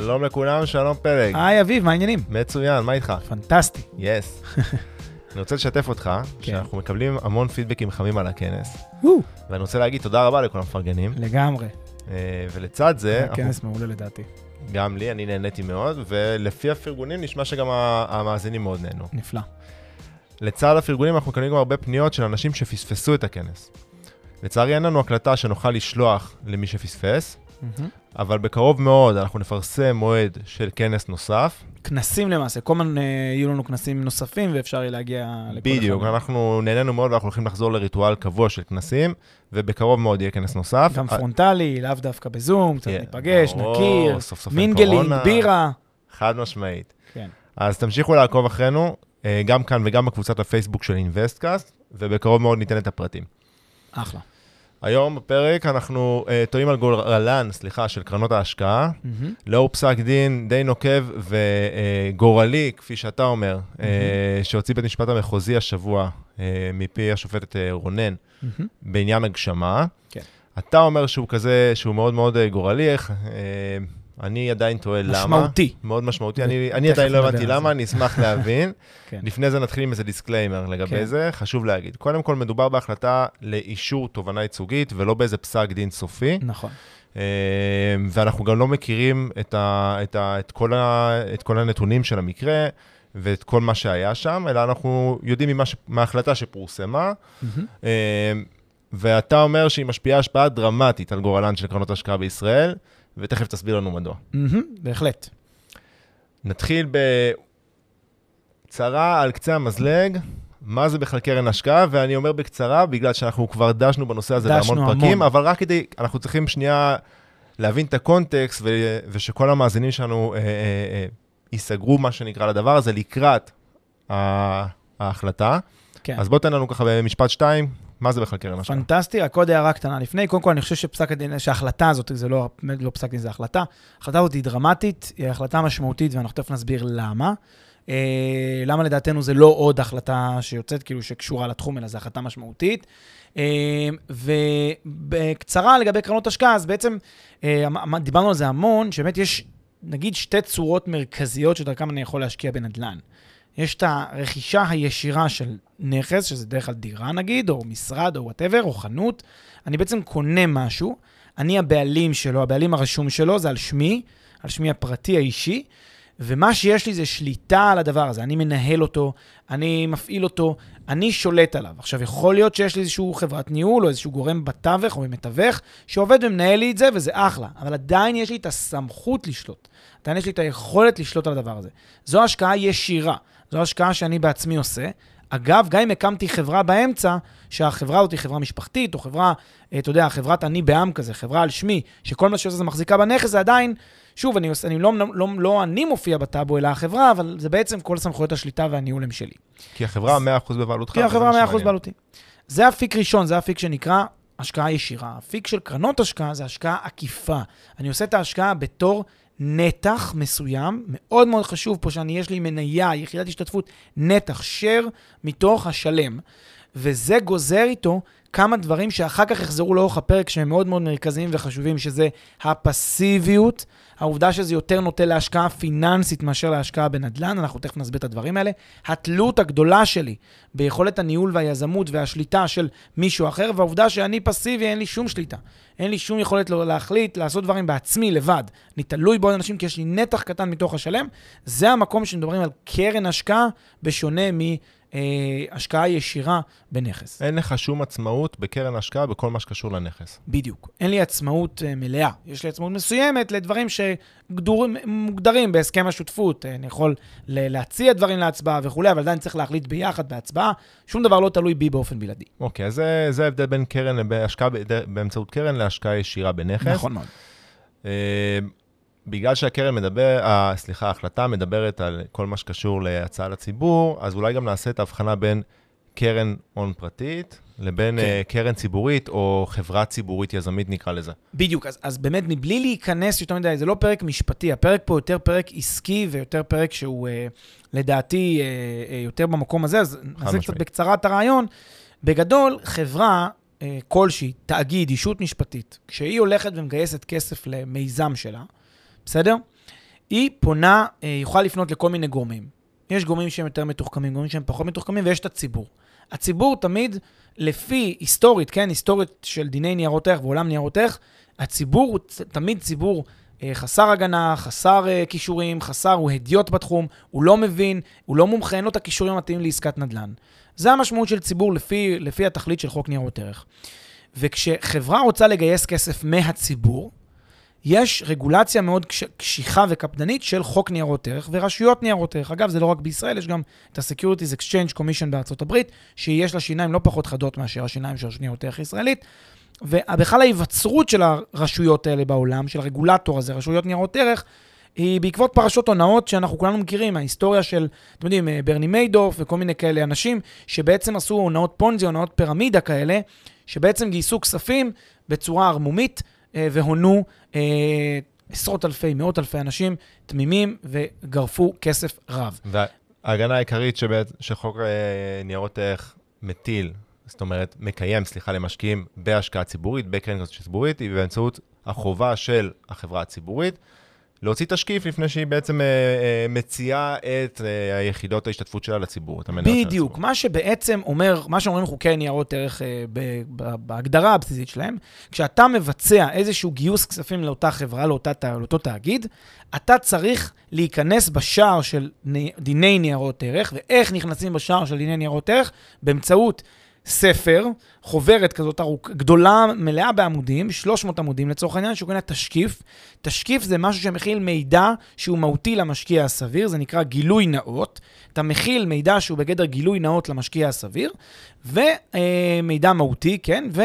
שלום לכולם, שלום פלג. היי אביב, מה העניינים? מצוין, מה איתך? פנטסטי. Yes. אני רוצה לשתף אותך, כן. שאנחנו מקבלים המון פידבקים חמים על הכנס, ואני רוצה להגיד תודה רבה לכל המפרגנים, לגמרי. אה, ולצד זה, היה אנחנו- כנס מעולה לדעתי. גם לי, אני נהניתי מאוד, ולפי הפרגונים נשמע שגם המאזינים מאוד נהנו. נפלא. לצד הפרגונים אנחנו מקבלים גם הרבה פניות של אנשים שפספסו את הכנס. לצערי אין לנו הקלטה שנוכל לשלוח למי שפספס, מהמם. אבל בקרוב מאוד אנחנו נפרסם מועד של כנס נוסף. כנסים למעשה, כל הזמן אה, יהיו לנו כנסים נוספים ואפשר יהיה להגיע לכל בדיוק, אחד. אנחנו נהנינו מאוד ואנחנו הולכים לחזור לריטואל קבוע של כנסים, ובקרוב מאוד יהיה כנס נוסף. גם אה, פרונטלי, לאו דווקא בזום, קצת כן, ניפגש, נכיר, סוף סוף mingling, קורונה. בירה. חד משמעית. כן. אז תמשיכו לעקוב אחרינו, אה, גם כאן וגם בקבוצת הפייסבוק של אינוויסטקאסט, ובקרוב מאוד ניתן את הפרטים. אחלה. היום בפרק אנחנו אה, תוהים על גורלן, סליחה, של קרנות ההשקעה. מהמם. לאור פסק דין די נוקב וגורלי, כפי שאתה אומר, אה, שהוציא בית המשפט המחוזי השבוע אה, מפי השופטת אה, רונן מהמם. בעניין הגשמה. כן. אתה אומר שהוא כזה, שהוא מאוד מאוד אה, גורלי, איך, אה, אני עדיין תוהה למה. משמעותי. מאוד משמעותי. אני, אני עדיין לא הבנתי. למה, אני אשמח להבין. כן. לפני זה נתחיל עם איזה disclaimer לגבי כן. זה, חשוב להגיד. קודם כל, מדובר בהחלטה לאישור תובענה ייצוגית, ולא באיזה פסק דין סופי. נכון. אה, ואנחנו גם לא מכירים את, ה, את, ה, את, כל ה, את כל הנתונים של המקרה ואת כל מה שהיה שם, אלא אנחנו יודעים ממה ש, מההחלטה שפורסמה. אה, ואתה אומר שהיא משפיעה השפעה דרמטית על גורלן של קרנות השקעה בישראל, ותכף תסביר לנו מדוע. מהמם, בהחלט. נתחיל בקצרה על קצה המזלג. מה זה בכלל קרן השקעה, ואני אומר בקצרה, בגלל שאנחנו כבר דשנו בנושא הזה דשנו בהמון פרקים, המון. אבל רק כדי, אנחנו צריכים שנייה להבין את הקונטקסט, ו, ושכל המאזינים שלנו אה, אה, אה, ייסגרו, מה שנקרא, לדבר הזה, לקראת ההחלטה. כן. אז בוא תן לנו ככה במשפט שתיים, מה זה בכלל קרן השקעה? פנטסטי, רק עוד הערה קטנה לפני. קודם כל, אני חושב שפסק הדין, שההחלטה הזאת, זה לא, לא פסק דין, זה החלטה. ההחלטה הזאת היא דרמטית, היא החלטה משמעותית, ואנחנו תכף נסביר למה. אה, למה לדעתנו זה לא עוד החלטה שיוצאת, כאילו, שקשורה לתחום, אלא זו החלטה משמעותית. אה, ובקצרה לגבי קרנות השקעה, אז בעצם אה, דיברנו על זה המון, שבאמת יש, נגיד, שתי צורות מרכזיות שדרכם אני יכול להשקיע בנדל"ן. יש את הרכישה הישירה של נכס, שזה דרך כלל דירה נגיד, או משרד, או whatever, או חנות. אני בעצם קונה משהו, אני הבעלים שלו, הבעלים הרשום שלו, זה על שמי, על שמי הפרטי האישי, ומה שיש לי זה שליטה על הדבר הזה. אני מנהל אותו, אני מפעיל אותו, אני שולט עליו. עכשיו, יכול להיות שיש לי איזושהי חברת ניהול, או איזשהו גורם בתווך או במתווך, שעובד ומנהל לי את זה, וזה אחלה. אבל עדיין יש לי את הסמכות לשלוט. עדיין יש לי את היכולת לשלוט על הדבר הזה. זו השקעה ישירה. זו השקעה שאני בעצמי עושה. אגב, גם אם הקמתי חברה באמצע, שהחברה הזאת היא חברה משפחתית, או חברה, אה, אתה יודע, חברת אני בעם כזה, חברה על שמי, שכל מה שעושה זה מחזיקה בנכס, זה עדיין, שוב, אני, אני לא, לא, לא אני מופיע בטאבו, אלא החברה, אבל זה בעצם כל סמכויות השליטה והניהול הם שלי. כי החברה 100% בבעלותך. כי החברה מה 100% שמעניין. בעלותי. זה אפיק ראשון, זה אפיק שנקרא השקעה ישירה. אפיק של קרנות השקעה זה השקעה עקיפה. אני עושה את ההשקעה בתור נתח מסוים, מאוד מאוד חשוב פה שאני, יש לי מניה, יחידת השתתפות, נתח, share מתוך השלם. וזה גוזר איתו כמה דברים שאחר כך יחזרו לאורך הפרק שהם מאוד מאוד מרכזיים וחשובים, שזה הפסיביות, העובדה שזה יותר נוטה להשקעה פיננסית מאשר להשקעה בנדל"ן, אנחנו תכף נסביר את הדברים האלה. התלות הגדולה שלי ביכולת הניהול והיזמות והשליטה של מישהו אחר, והעובדה שאני פסיבי, אין לי שום שליטה. אין לי שום יכולת לא- להחליט, לעשות דברים בעצמי, לבד. אני תלוי בעוד אנשים כי יש לי נתח קטן מתוך השלם. זה המקום שמדברים על קרן השקעה, בשונה מהשקעה ישירה בנכס. אין לך שום עצמאות בקרן השקעה בכל מה שקשור לנכס. בדיוק. אין לי עצמאות uh, מלאה. יש לי עצמאות מסוימת לדברים שמוגדרים בהסכם השותפות. אני יכול להציע דברים להצבעה וכולי, אבל עדיין צריך להחליט ביחד בהצבעה. שום דבר לא תלוי בי באופן בלעדי. אוקיי, אז זה ההבדל בין קרן, השקעה באמצעות קרן להשקעה ישירה בנכס. נכון מאוד. בגלל שהקרן מדבר, uh, סליחה, ההחלטה מדברת על כל מה שקשור להצעה לציבור, אז אולי גם נעשה את ההבחנה בין קרן הון פרטית לבין כן. uh, קרן ציבורית או חברה ציבורית יזמית, נקרא לזה. בדיוק, אז, אז באמת, מבלי להיכנס יותר מדי, זה לא פרק משפטי, הפרק פה יותר פרק עסקי ויותר פרק שהוא, uh, לדעתי, יותר במקום הזה, אז נעשה קצת בקצרה את הרעיון. בגדול, חברה כלשהי, תאגיד, אישות משפטית, כשהיא הולכת ומגייסת כסף למיזם שלה, בסדר? היא פונה, uh, יכולה לפנות לכל מיני גורמים. יש גורמים שהם יותר מתוחכמים, גורמים שהם פחות מתוחכמים, ויש את הציבור. הציבור תמיד, לפי היסטורית, כן, היסטורית של דיני ניירות ערך ועולם ניירות ערך, הציבור הוא תמיד ציבור אה, חסר הגנה, חסר אה, כישורים, חסר, הוא הדיוט בתחום, הוא לא מבין, הוא לא מומחה, אין לו את הכישורים המתאימים לעסקת נדל"ן. זה המשמעות של ציבור לפי, לפי התכלית של חוק ניירות ערך. וכשחברה רוצה לגייס כסף מהציבור, יש רגולציה מאוד קשיחה וקפדנית של חוק ניירות ערך ורשויות ניירות ערך. אגב, זה לא רק בישראל, יש גם את ה-Securities Exchange Commission בארצות הברית, שיש לה שיניים לא פחות חדות מאשר השיניים של ניירות ערך ישראלית. ובכלל ההיווצרות של הרשויות האלה בעולם, של הרגולטור הזה, רשויות ניירות ערך, היא בעקבות פרשות הונאות שאנחנו כולנו מכירים, ההיסטוריה של, אתם יודעים, ברני מיידוף וכל מיני כאלה אנשים, שבעצם עשו הונאות פונזי, הונאות פירמידה כאלה, שבעצם גייסו כספים בצורה ערמומית. אה, והונו אה, עשרות אלפי, מאות אלפי אנשים תמימים וגרפו כסף רב. וההגנה העיקרית שבאת, שחוק אה, ניירות ערך מטיל, זאת אומרת, מקיים, סליחה, למשקיעים בהשקעה ציבורית, בקרן ציבורית, היא באמצעות החובה של החברה הציבורית להוציא תשקיף לפני שהיא בעצם אה, אה, מציעה את אה, היחידות ההשתתפות שלה לציבור, את המניות של בדיוק, מה שבעצם אומר, מה שאומרים חוקי ניירות ערך אה, ב, ב, בהגדרה הבסיסית שלהם, כשאתה מבצע איזשהו גיוס כספים לאותה חברה, לאותה, לאותו תאגיד, אתה צריך להיכנס בשער של דיני ניירות ערך, ואיך נכנסים בשער של דיני ניירות ערך? באמצעות... ספר, חוברת כזאת ארוכ, גדולה, מלאה בעמודים, 300 עמודים לצורך העניין, שהוא קורא תשקיף. תשקיף זה משהו שמכיל מידע שהוא מהותי למשקיע הסביר, זה נקרא גילוי נאות. אתה מכיל מידע שהוא בגדר גילוי נאות למשקיע הסביר, ומידע מהותי, כן? ו...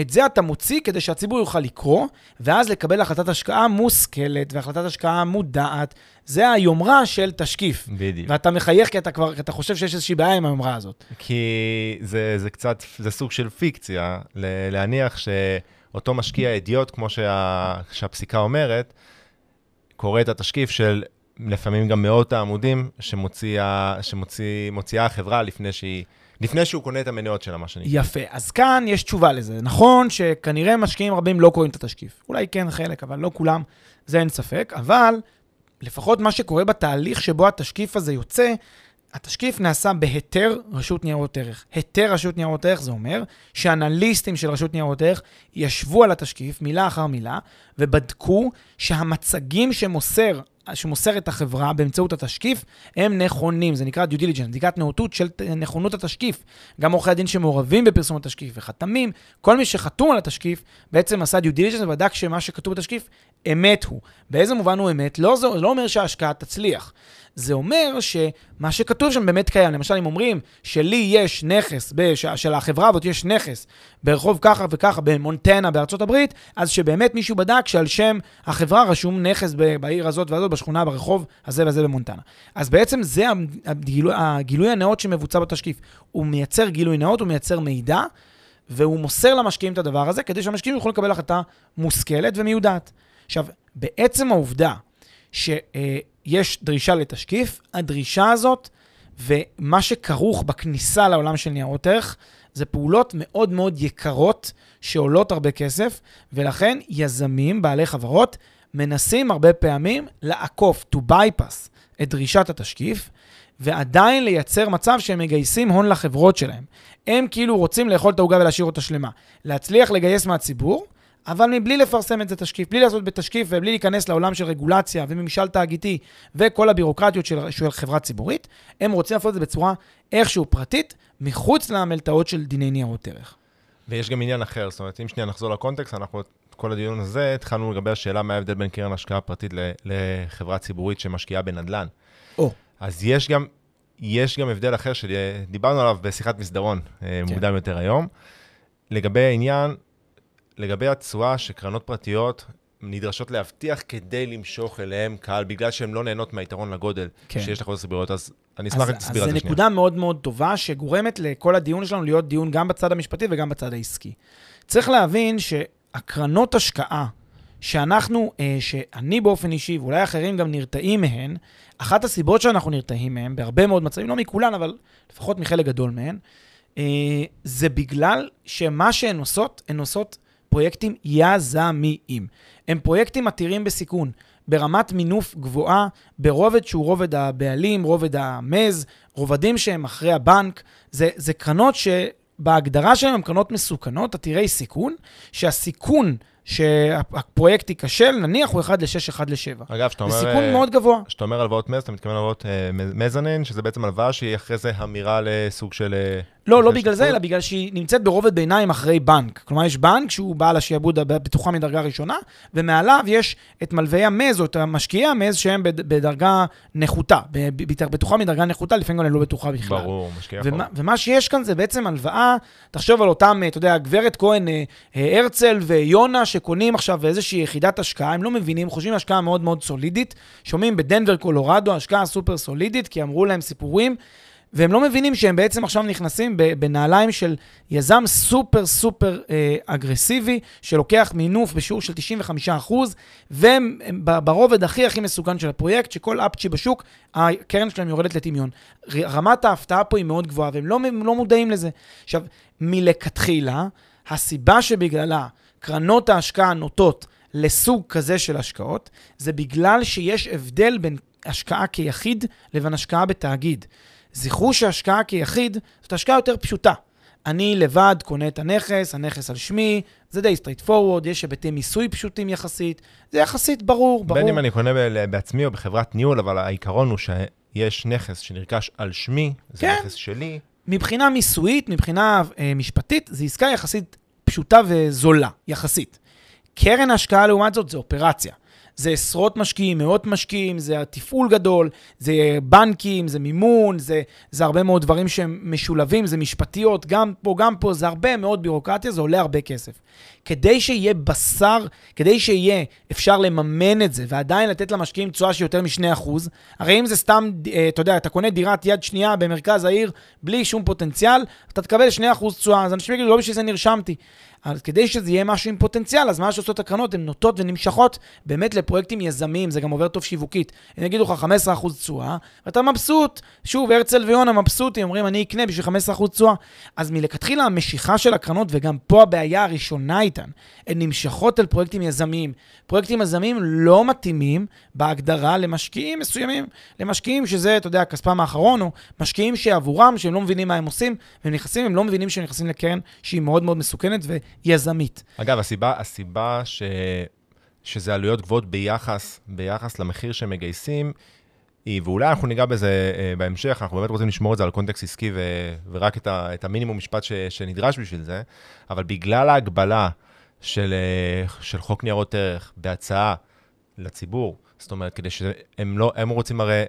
את זה אתה מוציא כדי שהציבור יוכל לקרוא, ואז לקבל החלטת השקעה מושכלת והחלטת השקעה מודעת. זה היומרה של תשקיף. בדיוק. ואתה מחייך כי אתה כבר, כי אתה חושב שיש איזושהי בעיה עם היומרה הזאת. כי זה, זה קצת, זה סוג של פיקציה, להניח שאותו משקיע אדיוט, כמו שה, שהפסיקה אומרת, קורא את התשקיף של לפעמים גם מאות העמודים שמוציאה, שמוציאה החברה לפני שהיא... לפני שהוא קונה את המניות שלה, מה שנקרא. יפה. אז כאן יש תשובה לזה. נכון שכנראה משקיעים רבים לא קוראים את התשקיף. אולי כן חלק, אבל לא כולם, זה אין ספק. אבל לפחות מה שקורה בתהליך שבו התשקיף הזה יוצא, התשקיף נעשה בהיתר רשות ניירות ערך. היתר רשות ניירות ערך זה אומר שאנליסטים של רשות ניירות ערך ישבו על התשקיף מילה אחר מילה ובדקו שהמצגים שמוסר שמוסרת החברה באמצעות התשקיף, הם נכונים. זה נקרא due diligence, בדיקת נאותות של נכונות התשקיף. גם עורכי הדין שמעורבים בפרסום התשקיף וחתמים, כל מי שחתום על התשקיף בעצם עשה due diligence ובדק שמה שכתוב בתשקיף אמת הוא. באיזה מובן הוא אמת? לא, זה לא אומר שההשקעה תצליח. זה אומר שמה שכתוב שם באמת קיים. למשל, אם אומרים שלי יש נכס, בש... של החברה הזאת יש נכס ברחוב ככה וככה במונטנה בארצות הברית, אז שבאמת מישהו בדק שעל שם החברה רשום נכס בעיר הזאת והזאת, בשכונה, ברחוב הזה וזה במונטנה. אז בעצם זה הגילוי, הגילוי הנאות שמבוצע בתשקיף. הוא מייצר גילוי נאות, הוא מייצר מידע, והוא מוסר למשקיעים את הדבר הזה, כדי שהמשקיעים יוכלו לקבל החלטה מושכלת ומיודעת. עכשיו, בעצם העובדה שיש דרישה לתשקיף, הדרישה הזאת ומה שכרוך בכניסה לעולם של ניירות ערך, זה פעולות מאוד מאוד יקרות שעולות הרבה כסף, ולכן יזמים, בעלי חברות, מנסים הרבה פעמים לעקוף, to bypass, את דרישת התשקיף, ועדיין לייצר מצב שהם מגייסים הון לחברות שלהם. הם כאילו רוצים לאכול את העוגה ולהשאיר אותה שלמה. להצליח לגייס מהציבור, אבל מבלי לפרסם את זה תשקיף, בלי לעשות בתשקיף ובלי להיכנס לעולם של רגולציה וממשל תאגיתי וכל הבירוקרטיות של, של חברה ציבורית, הם רוצים לעשות את זה בצורה איכשהו פרטית, מחוץ למלתעות של דיני ניירות ערך. ויש גם עניין אחר, זאת אומרת, אם שנייה נחזור לקונטקסט, אנחנו את כל הדיון הזה התחלנו לגבי השאלה מה ההבדל בין קרן השקעה פרטית לחברה ציבורית שמשקיעה בנדל"ן. או. אז יש גם, יש גם הבדל אחר שדיברנו עליו בשיחת מסדרון אה, כן. מוקדם יותר היום, לגבי העניין, לגבי התשואה שקרנות פרטיות נדרשות להבטיח כדי למשוך אליהם קהל, בגלל שהן לא נהנות מהיתרון לגודל כן. שיש לחברות ציבוריות, אז אני אשמח אז, אז תסביר זו זה שנייה. נקודה מאוד מאוד טובה, שגורמת לכל הדיון שלנו להיות דיון גם בצד המשפטי וגם בצד העסקי. צריך להבין שהקרנות השקעה, שאנחנו, אה, שאני באופן אישי, ואולי אחרים גם נרתעים מהן, אחת הסיבות שאנחנו נרתעים מהן, בהרבה מאוד מצבים, לא מכולן, אבל לפחות מחלק גדול מהן, אה, זה בגלל שמה שהן עושות, הן עושות פרויקטים יזמיים. הם פרויקטים עתירים בסיכון, ברמת מינוף גבוהה, ברובד שהוא רובד הבעלים, רובד המז, רובדים שהם אחרי הבנק. זה, זה קרנות שבהגדרה שלהם הן קרנות מסוכנות, עתירי סיכון, שהסיכון שהפרויקט ייכשל, נניח הוא 1 ל-6, 1 ל-7. אגב, שאתה זה אומר... סיכון אה, מאוד גבוה. כשאתה אומר הלוואות מז, אתה מתכוון הלוואות אה, מזנין, שזה בעצם הלוואה שהיא אחרי זה אמירה לסוג של... אה, לא, לא בגלל זה. אלא בגלל שהיא נמצאת ברובד ביניים אחרי בנק. כלומר, יש בנק שהוא בעל השעבוד הבטוחה מדרגה ראשונה, ומעליו יש את מלווי המז, או את המשקיעי המז, שהם בד- בדרגה נחותה, בטוחה מדרגה נחותה, לפעמים גם לא בטוחה בכלל. ברור, משקיע יכול. ומה, ומה שיש כאן זה בעצם הלוואה, תחשוב על אותם, אה, אתה יודע, גברת כהן, אה, אה, הרצל ויונה, שקונים עכשיו איזושהי יחידת השקעה, הם לא מבינים, חושבים השקעה מאוד מאוד סולידית, שומעים בדנבר, קולורדו, השקעה סופר סולידית, כי אמרו להם סיפורים, והם לא מבינים שהם בעצם עכשיו נכנסים בנעליים של יזם סופר סופר אה, אגרסיבי, שלוקח מינוף בשיעור של 95%, והם ברובד הכי הכי מסוכן של הפרויקט, שכל אפצ'י בשוק, הקרן שלהם יורדת לטמיון. רמת ההפתעה פה היא מאוד גבוהה, והם לא, לא מודעים לזה. עכשיו, מלכתחילה, הסיבה שבגללה קרנות ההשקעה נוטות לסוג כזה של השקעות, זה בגלל שיש הבדל בין השקעה כיחיד לבין השקעה בתאגיד. זכרו שהשקעה כיחיד זאת השקעה יותר פשוטה. אני לבד קונה את הנכס, הנכס על שמי, זה די straight forward, יש היבטי מיסוי פשוטים יחסית, זה יחסית ברור, ברור. בין אם אני קונה בעצמי או בחברת ניהול, אבל העיקרון הוא שיש נכס שנרכש על שמי, זה כן. נכס שלי, מבחינה מיסויית, מבחינה אה, משפטית, זו עסקה יחסית פשוטה וזולה, יחסית. קרן השקעה לעומת זאת זה אופרציה. זה עשרות משקיעים, מאות משקיעים, זה תפעול גדול, זה בנקים, זה מימון, זה, זה הרבה מאוד דברים שהם משולבים, זה משפטיות, גם פה, גם פה, זה הרבה מאוד בירוקרטיה, זה עולה הרבה כסף. כדי שיהיה בשר, כדי שיהיה אפשר לממן את זה, ועדיין לתת למשקיעים תשואה של יותר מ-2%, הרי אם זה סתם, אה, אתה יודע, אתה קונה דירת יד שנייה במרכז העיר, בלי שום פוטנציאל, אתה תקבל 2% תשואה, אז אנשים יגידו, לא בשביל זה נרשמתי. אז כדי שזה יהיה משהו עם פוטנציאל, אז מה שעושות הקרנות, הן נוטות ונמשכות באמת לפרויקטים יזמיים, זה גם עובר טוב שיווקית. הם יגידו לך 15% תשואה, ואתה מבסוט. שוב, הרצל ויונה מבסוטים, אומרים, אני אקנה בשביל 15% תשואה. אז מלכתחילה המשיכה של הקרנות, וגם פה הבעיה הראשונה איתן, הן נמשכות אל פרויקטים יזמיים. פרויקטים יזמיים לא מתאימים בהגדרה למשקיעים מסוימים, למשקיעים שזה, אתה יודע, כספם האחרון, או משקיעים שעבורם, שהם לא מבינים מה הם עושים, והם נכנסים, הם לא מבינים שהם נכנסים לקרן שהיא מאוד מאוד מסוכנת ויזמית. אגב, הסיבה, הסיבה ש... שזה עלויות גבוהות ביחס, ביחס למחיר שהם מגייסים, היא, ואולי אנחנו ניגע בזה אה, בהמשך, אנחנו באמת רוצים לשמור את זה על קונטקסט עסקי ו... ורק את, ה... את המינימום משפט ש... שנדרש בשביל זה, אבל בגלל ההגבלה של, אה, של חוק ניירות ערך בהצעה לציבור, זאת אומרת, כדי שהם לא, הם רוצים הרי,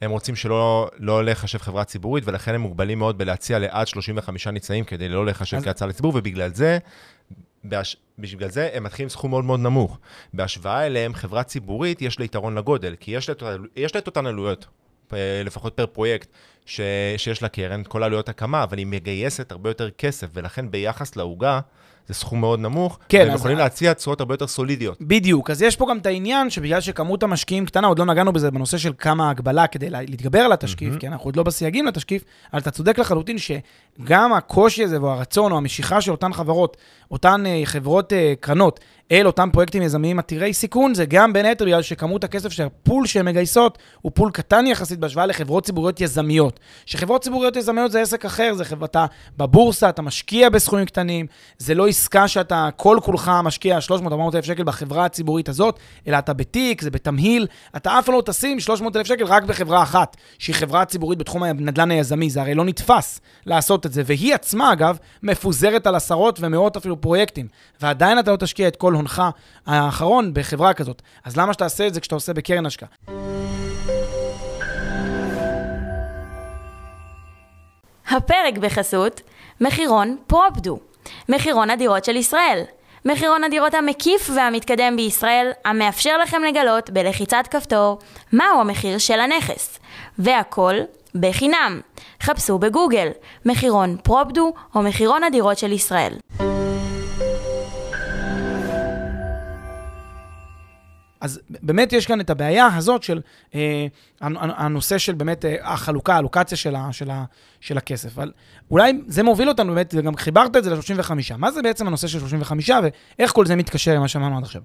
הם רוצים שלא לא לחשב חברה ציבורית, ולכן הם מוגבלים מאוד בלהציע לעד 35 ניצאים כדי לא לחשב אז- כהצעה לציבור, ובגלל זה, בהש... בגלל זה הם מתחילים סכום מאוד מאוד נמוך. בהשוואה אליהם, חברה ציבורית יש לה יתרון לגודל, כי יש לה, יש לה את אותן עלויות, אה, לפחות פר פרויקט, ש... שיש לה קרן, כל עלויות הקמה, אבל היא מגייסת הרבה יותר כסף, ולכן ביחס לעוגה, זה סחום מאוד נמוך, כן, והם יכולים להציע תשואות הרבה יותר סולידיות. בדיוק, אז יש פה גם את העניין שבגלל שכמות המשקיעים קטנה, עוד לא נגענו בזה בנושא של כמה הגבלה כדי לה- להתגבר על התשקיף, מהמם. כי אנחנו עוד לא בסייגים לתשקיף, אבל אתה צודק לחלוטין שגם הקושי הזה והרצון או המשיכה של אותן חברות, אותן אה, חברות אה, קרנות, אל אותם פרויקטים יזמיים עתירי סיכון, זה גם בין היתר בגלל שכמות הכסף שהפול שהן מגייסות הוא פול קטן יחסית בהשוואה לחברות ציבוריות יזמיות. שחברות ציבוריות יזמיות זה עסק אחר, זה חברה, אתה בבורסה, אתה משקיע בסכומים קטנים, זה לא עסקה שאתה כל כולך משקיע 300-400 אלף שקל בחברה הציבורית הזאת, אלא אתה בתיק, זה בתמהיל, אתה אף לא תשים 300 אלף שקל רק בחברה אחת, שהיא חברה ציבורית בתחום הנדל"ן היזמי, זה הרי לא נתפס לעשות את זה, והיא עצמה, אגב, מפוזרת על עשרות ומאות אפילו פרויקטים, ועדיין אתה לא תשקיע את כל הונך האחרון בחברה כזאת. אז למה שתעשה את זה כשאתה עושה בקרן השקעה? הפרק בחסות מחירון פרופדו, מחירון הדירות של ישראל. מחירון הדירות המקיף והמתקדם בישראל, המאפשר לכם לגלות בלחיצת כפתור מהו המחיר של הנכס. והכל בחינם. חפשו בגוגל מחירון פרופדו או מחירון הדירות של ישראל. אז באמת יש כאן את הבעיה הזאת של אה, הנושא של באמת אה, החלוקה, הלוקציה של, ה, של, ה, של הכסף. אבל אולי זה מוביל אותנו באמת, וגם חיברת את זה ל-35. מה זה בעצם הנושא של 35 ואיך כל זה מתקשר למה שאמרנו עד עכשיו?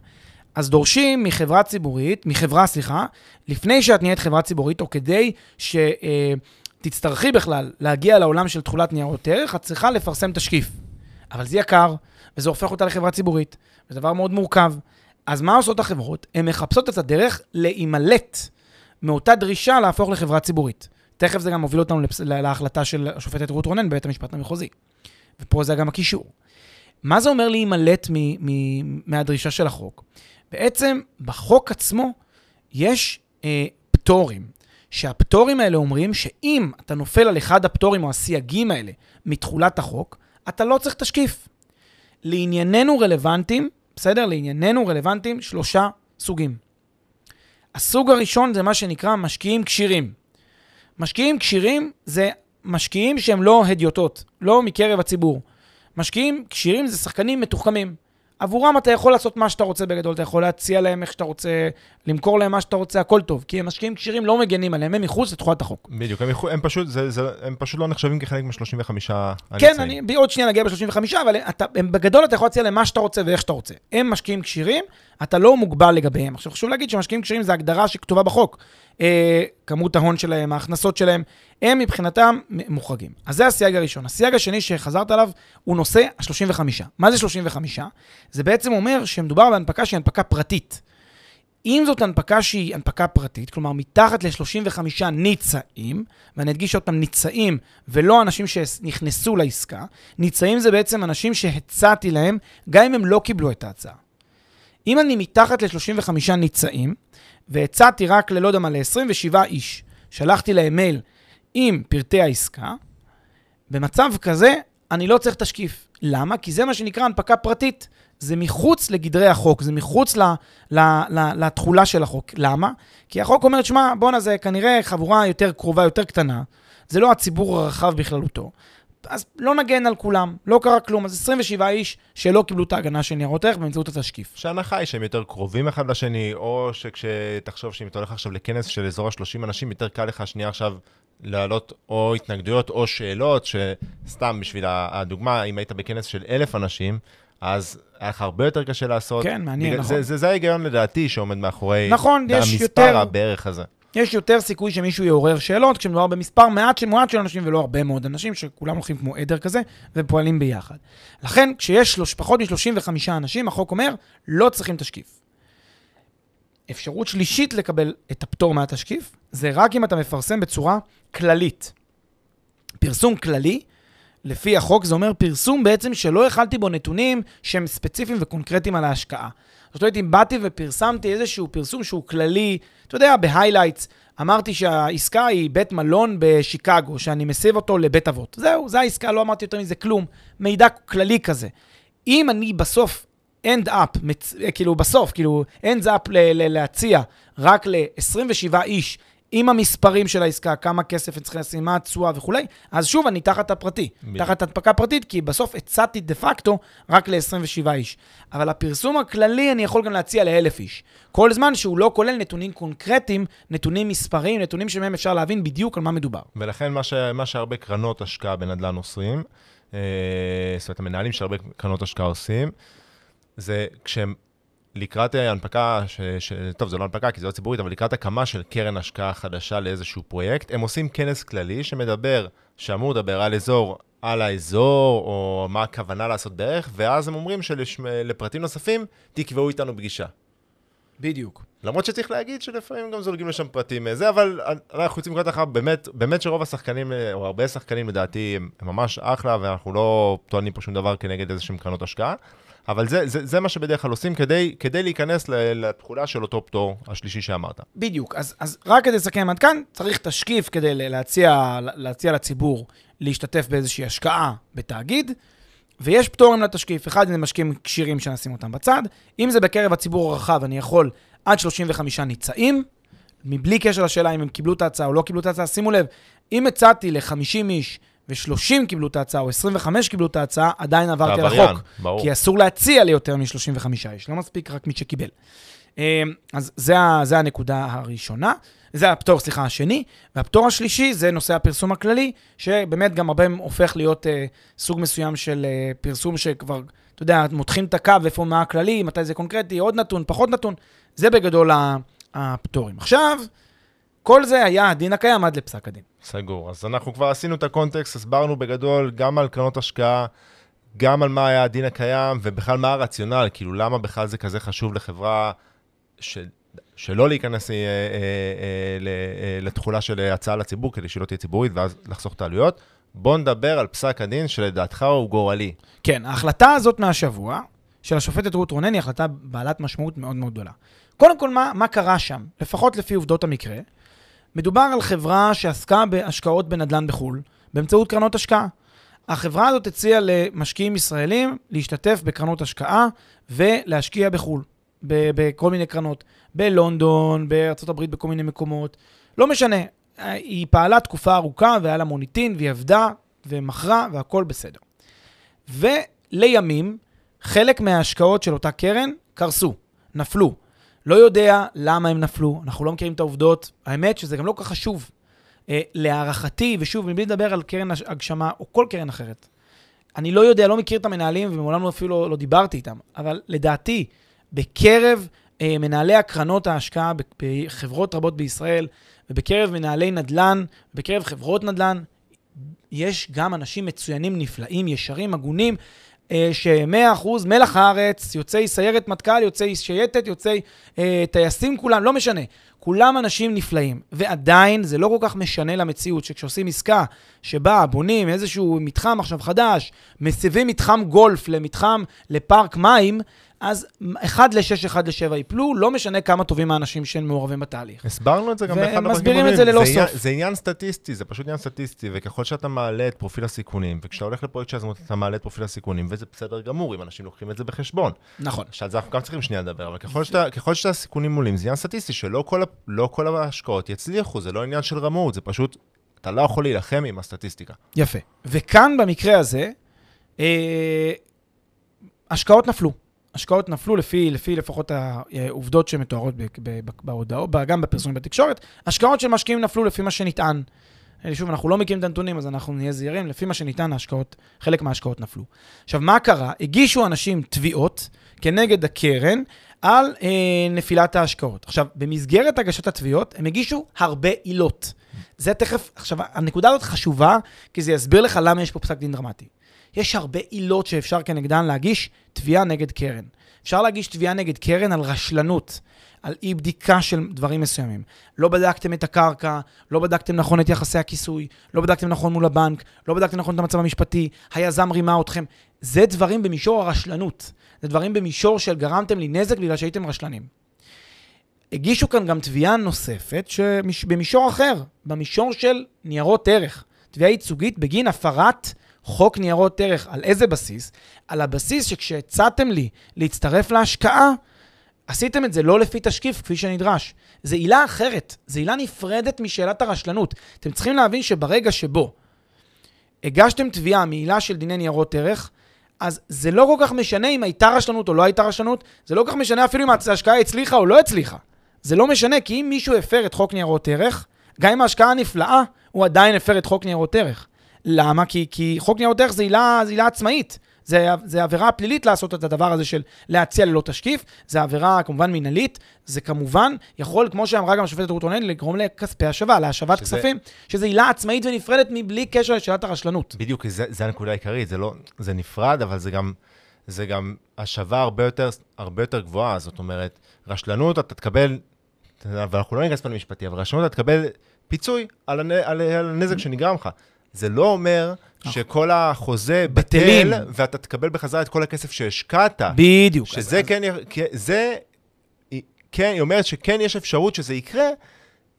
אז דורשים מחברה ציבורית, מחברה, סליחה, לפני שאת נהיית חברה ציבורית, או כדי שתצטרכי אה, בכלל להגיע לעולם של תכולת ניירות ערך, את צריכה לפרסם תשקיף. אבל זה יקר, וזה הופך אותה לחברה ציבורית. זה דבר מאוד מורכב. אז מה עושות החברות? הן מחפשות את הדרך להימלט מאותה דרישה להפוך לחברה ציבורית. תכף זה גם מוביל אותנו להחלטה של השופטת רות רונן בבית המשפט המחוזי. ופה זה גם הקישור. מה זה אומר להימלט מהדרישה של החוק? בעצם בחוק עצמו יש אה, פטורים, שהפטורים האלה אומרים שאם אתה נופל על אחד הפטורים או הסייגים האלה מתחולת החוק, אתה לא צריך תשקיף. לענייננו רלוונטיים בסדר? לענייננו רלוונטיים שלושה סוגים. הסוג הראשון זה מה שנקרא משקיעים כשירים. משקיעים כשירים זה משקיעים שהם לא הדיוטות, לא מקרב הציבור. משקיעים כשירים זה שחקנים מתוחכמים. עבורם אתה יכול לעשות מה שאתה רוצה בגדול, אתה יכול להציע להם איך שאתה רוצה, למכור להם מה שאתה רוצה, הכל טוב. כי הם משקיעים כשירים לא מגנים עליהם, הם מחוץ לתחולת החוק. בדיוק, הם, הם, פשוט, זה, זה, הם פשוט לא נחשבים כחלק מ-35 הנמצאים. כן, אני עוד שנייה נגיע ב-35, אבל אתה, הם, בגדול אתה יכול להציע להם מה שאתה רוצה ואיך שאתה רוצה. הם משקיעים כשירים, אתה לא מוגבל לגביהם. עכשיו חשוב להגיד שמשקיעים כשירים זה הגדרה שכתובה בחוק. אה, כמות ההון שלהם, ההכנסות שלהם, הם מבחינתם מוחרגים. אז זה הסייג הראשון. הסייג השני שחזרת עליו הוא נושא ה-35. מה זה 35? זה בעצם אומר שמדובר בהנפקה שהיא הנפקה פרטית. אם זאת הנפקה שהיא הנפקה פרטית, כלומר מתחת ל-35 ניצעים, ואני אדגיש עוד פעם ניצעים ולא אנשים שנכנסו לעסקה, ניצעים זה בעצם אנשים שהצעתי להם, גם אם הם לא קיבלו את ההצעה. אם אני מתחת ל-35 ניצאים, והצעתי רק ללא יודע מה, ל-27 איש, שלחתי להם מייל עם פרטי העסקה, במצב כזה אני לא צריך תשקיף. למה? כי זה מה שנקרא הנפקה פרטית. זה מחוץ לגדרי החוק, זה מחוץ ל, ל, ל, לתכולה של החוק. למה? כי החוק אומר, שמע, בואנה, זה כנראה חבורה יותר קרובה, יותר קטנה. זה לא הציבור הרחב בכללותו. אז לא נגן על כולם, לא קרה כלום. אז 27 איש שלא קיבלו את ההגנה של ניירות ערך באמצעות התשקיף. שההנחה היא שהם יותר קרובים אחד לשני, או שכשתחשוב שאם אתה הולך עכשיו לכנס של אזור ה-30 אנשים, יותר קל לך שנייה עכשיו להעלות או התנגדויות או שאלות, שסתם בשביל הדוגמה, אם היית בכנס של אלף אנשים, אז היה לך הרבה יותר קשה לעשות. כן, מעניין, נכון. זה, זה, זה ההיגיון לדעתי שעומד מאחורי נכון, יש המספר יותר... הבערך הזה. יש יותר סיכוי שמישהו יעורר שאלות כשמדובר במספר מעט, מועט של אנשים ולא הרבה מאוד אנשים, שכולם הולכים כמו עדר כזה ופועלים ביחד. לכן, כשיש שלוש, פחות מ-35 אנשים, החוק אומר, לא צריכים תשקיף. אפשרות שלישית לקבל את הפטור מהתשקיף, זה רק אם אתה מפרסם בצורה כללית. פרסום כללי, לפי החוק, זה אומר פרסום בעצם שלא הכלתי בו נתונים שהם ספציפיים וקונקרטיים על ההשקעה. זאת אומרת, אם באתי ופרסמתי איזשהו פרסום שהוא כללי, אתה יודע, ב highlights, אמרתי שהעסקה היא בית מלון בשיקגו, שאני מסב אותו לבית אבות. זהו, זו העסקה, לא אמרתי יותר מזה כלום. מידע כללי כזה. אם אני בסוף end up, מצ... כאילו בסוף, כאילו end up ל- ל- להציע רק ל-27 איש עם המספרים של העסקה, כמה כסף הם צריכים לשים, מה התשואה וכולי, אז שוב, אני תחת הפרטי, ב- תחת הדפקה פרטית, כי בסוף הצעתי דה פקטו רק ל-27 איש. אבל הפרסום הכללי, אני יכול גם להציע ל-1,000 איש. כל זמן שהוא לא כולל נתונים קונקרטיים, נתונים מספריים, נתונים שמהם אפשר להבין בדיוק על מה מדובר. ולכן מה, ש... מה שהרבה קרנות השקעה בנדל"ן עושים, אה, זאת אומרת, המנהלים של הרבה קרנות השקעה עושים, זה כשהם לקראת אה, הנפקה, ש, ש, טוב, זו לא הנפקה כי זו לא ציבורית, אבל לקראת הקמה של קרן השקעה חדשה לאיזשהו פרויקט, הם עושים כנס כללי שמדבר, שאמור לדבר על אזור, על האזור, או מה הכוונה לעשות בערך, ואז הם אומרים שלפרטים נוספים, תקבעו איתנו פגישה. בדיוק. למרות שצריך להגיד שלפעמים גם זולגים לשם פרטים זה, אבל אנחנו יוצאים מנקודת אחת, באמת, באמת שרוב השחקנים, או הרבה שחקנים לדעתי, הם, ממש אחלה, ואנחנו לא טוענים פה שום דבר כנגד איזה שהם קרנות השקעה. אבל זה, זה, זה מה שבדרך כלל עושים כדי, כדי להיכנס לתכולה של אותו פטור השלישי שאמרת. בדיוק. אז, אז רק כדי לסכם עד כאן, צריך תשקיף כדי להציע, להציע לציבור להשתתף באיזושהי השקעה בתאגיד, ויש פטורים לתשקיף. אחד, זה משקיעים כשירים שנשים אותם בצד. אם זה בקרב הציבור הרחב, אני יכול עד 35 ניצאים, מבלי קשר לשאלה אם הם קיבלו את ההצעה או לא קיבלו את ההצעה. שימו לב, אם הצעתי ל-50 איש ו-30 קיבלו את ההצעה, או 25 קיבלו את ההצעה, עדיין עברתי על החוק. ברור. כי אסור להציע ליותר מ-35 איש, לא מספיק רק מי שקיבל. אמ, אז זה, זה הנקודה הראשונה, זה הפטור, סליחה, השני. והפטור השלישי זה נושא הפרסום הכללי, שבאמת גם הרבה הופך להיות uh, סוג מסוים של uh, פרסום שכבר, אתה יודע, מותחים את הקו, איפה מה הכללי, מתי זה קונקרטי, עוד נתון, פחות נתון. זה בגדול הפטורים. עכשיו, כל זה היה הדין הקיים עד לפסק הדין. סגור. אז אנחנו כבר עשינו את הקונטקסט, הסברנו בגדול גם על קרנות השקעה, גם על מה היה הדין הקיים, ובכלל מה הרציונל, כאילו למה בכלל זה כזה חשוב לחברה ש... שלא להיכנס אה, אה, אה, אה, לתכולה של הצעה לציבור, כדי שהיא לא תהיה ציבורית, ואז לחסוך את העלויות. בוא נדבר על פסק הדין שלדעתך הוא גורלי. כן, ההחלטה הזאת מהשבוע, של השופטת רות רונן, היא החלטה בעלת משמעות מאוד מאוד גדולה. קודם כל, מה, מה קרה שם? לפחות לפי עובדות המקרה. מדובר על חברה שעסקה בהשקעות בנדל"ן בחו"ל, באמצעות קרנות השקעה. החברה הזאת הציעה למשקיעים ישראלים להשתתף בקרנות השקעה ולהשקיע בחו"ל, בכל מיני קרנות, בלונדון, בארצות הברית, בכל מיני מקומות. לא משנה, היא פעלה תקופה ארוכה והיה לה מוניטין והיא עבדה ומכרה והכל בסדר. ולימים, חלק מההשקעות של אותה קרן קרסו, נפלו. לא יודע למה הם נפלו, אנחנו לא מכירים את העובדות. האמת שזה גם לא כל כך חשוב. אה, להערכתי, ושוב, מבלי לדבר על קרן הגשמה או כל קרן אחרת, אני לא יודע, לא מכיר את המנהלים ומעולם לא אפילו לא, לא דיברתי איתם, אבל לדעתי, בקרב אה, מנהלי הקרנות ההשקעה בחברות רבות בישראל, ובקרב מנהלי נדל"ן, בקרב חברות נדל"ן, יש גם אנשים מצוינים, נפלאים, ישרים, הגונים, ש-100% מלח הארץ, יוצאי סיירת מטכ"ל, יוצאי שייטת, יוצאי אה, טייסים כולם, לא משנה. כולם אנשים נפלאים, ועדיין זה לא כל כך משנה למציאות שכשעושים עסקה שבה בונים איזשהו מתחם עכשיו חדש, מסבים מתחם גולף למתחם, לפארק מים, אז 1 ל-6, 1 ל-7 ייפלו, לא משנה כמה טובים האנשים שהם מעורבים בתהליך. הסברנו את זה גם באחד הפרקים ומסבירים את זה ללא זה סוף. עניין, זה עניין סטטיסטי, זה פשוט עניין סטטיסטי, וככל שאתה מעלה את פרופיל הסיכונים, וכשאתה הולך לפרויקט של יזמות אתה מעלה את פרופיל הסיכונים, וזה בסדר גמור, אם אנשים לוקחים את זה בחשבון. נכון. שעל זה אנחנו גם צריכים שנייה לדבר, אבל ככל, שאתה, ככל שהסיכונים עולים, זה עניין סטטיסטי, שלא כל, לא כל ההשקעות יצליחו, זה לא עניין של רמאות, זה פשוט, אתה לא יכול להילחם עם הסטטיסטיקה. יפה. וכאן, במקרה הזה, אה, השקעות נפלו. השקעות נפלו לפי, לפי לפחות העובדות שמתוארות בהודעות, גם בפרסומים בתקשורת, השקעות של משקיעים נפלו לפי מה שנטען. שוב, אנחנו לא מכירים את הנתונים, אז אנחנו נהיה זהירים, לפי מה שניתן, ההשקעות, חלק מההשקעות נפלו. עכשיו, מה קרה? הגישו אנשים תביעות כנגד הקרן על אה, נפילת ההשקעות. עכשיו, במסגרת הגשת התביעות, הם הגישו הרבה עילות. זה תכף, עכשיו, הנקודה הזאת חשובה, כי זה יסביר לך למה יש פה פסק דין דרמטי. יש הרבה עילות שאפשר כנגדן להגיש תביעה נגד קרן. אפשר להגיש תביעה נגד קרן על רשלנות, על אי בדיקה של דברים מסוימים. לא בדקתם את הקרקע, לא בדקתם נכון את יחסי הכיסוי, לא בדקתם נכון מול הבנק, לא בדקתם נכון את המצב המשפטי, היזם רימה אתכם. זה דברים במישור הרשלנות. זה דברים במישור של גרמתם לי נזק בגלל שהייתם רשלנים. הגישו כאן גם תביעה נוספת במישור אחר, במישור של ניירות ערך. תביעה ייצוגית בגין הפרת חוק ניירות ערך. על איזה בסיס? על הבסיס שכשהצעתם לי להצטרף להשקעה, עשיתם את זה לא לפי תשקיף כפי שנדרש. זו עילה אחרת, זו עילה נפרדת משאלת הרשלנות. אתם צריכים להבין שברגע שבו הגשתם תביעה מעילה של דיני ניירות ערך, אז זה לא כל כך משנה אם הייתה רשלנות או לא הייתה רשלנות, זה לא כל כך משנה אפילו אם ההשקעה הצליחה או לא הצליחה. זה לא משנה, כי אם מישהו הפר את חוק ניירות ערך, גם אם ההשקעה נפלאה, הוא עדיין הפר את חוק ניירות ערך. למה? כי, כי חוק ניירות ערך זה עילה, זה עילה עצמאית. זה, זה עבירה פלילית לעשות את הדבר הזה של להציע ללא תשקיף, זה עבירה כמובן מינהלית, זה כמובן יכול, כמו שאמרה גם השופטת רות רונן, לגרום לכספי השבה, להשבת שזה- כספים, שזה עילה עצמאית ונפרדת מבלי קשר לשאלת הרשלנות. בדיוק, זה, זה הנקודה העיקרית, זה לא, זה נפרד, אבל זה גם, זה גם השבה הרבה יותר, הרבה יותר גבוהה, זאת אומרת, רשלנות, אתה תקבל, ואנחנו לא ניכנס פה למשפטי, אבל רשלנות, אתה תקבל פיצוי על, הנ, על, על הנזק שנגרם לך. זה לא אומר שכל החוזה. בטל, ואתה תקבל בחזרה את כל הכסף שהשקעת. בדיוק. שזה כן, י- כן- זה, כן, היא אומרת שכן יש אפשרות שזה יקרה,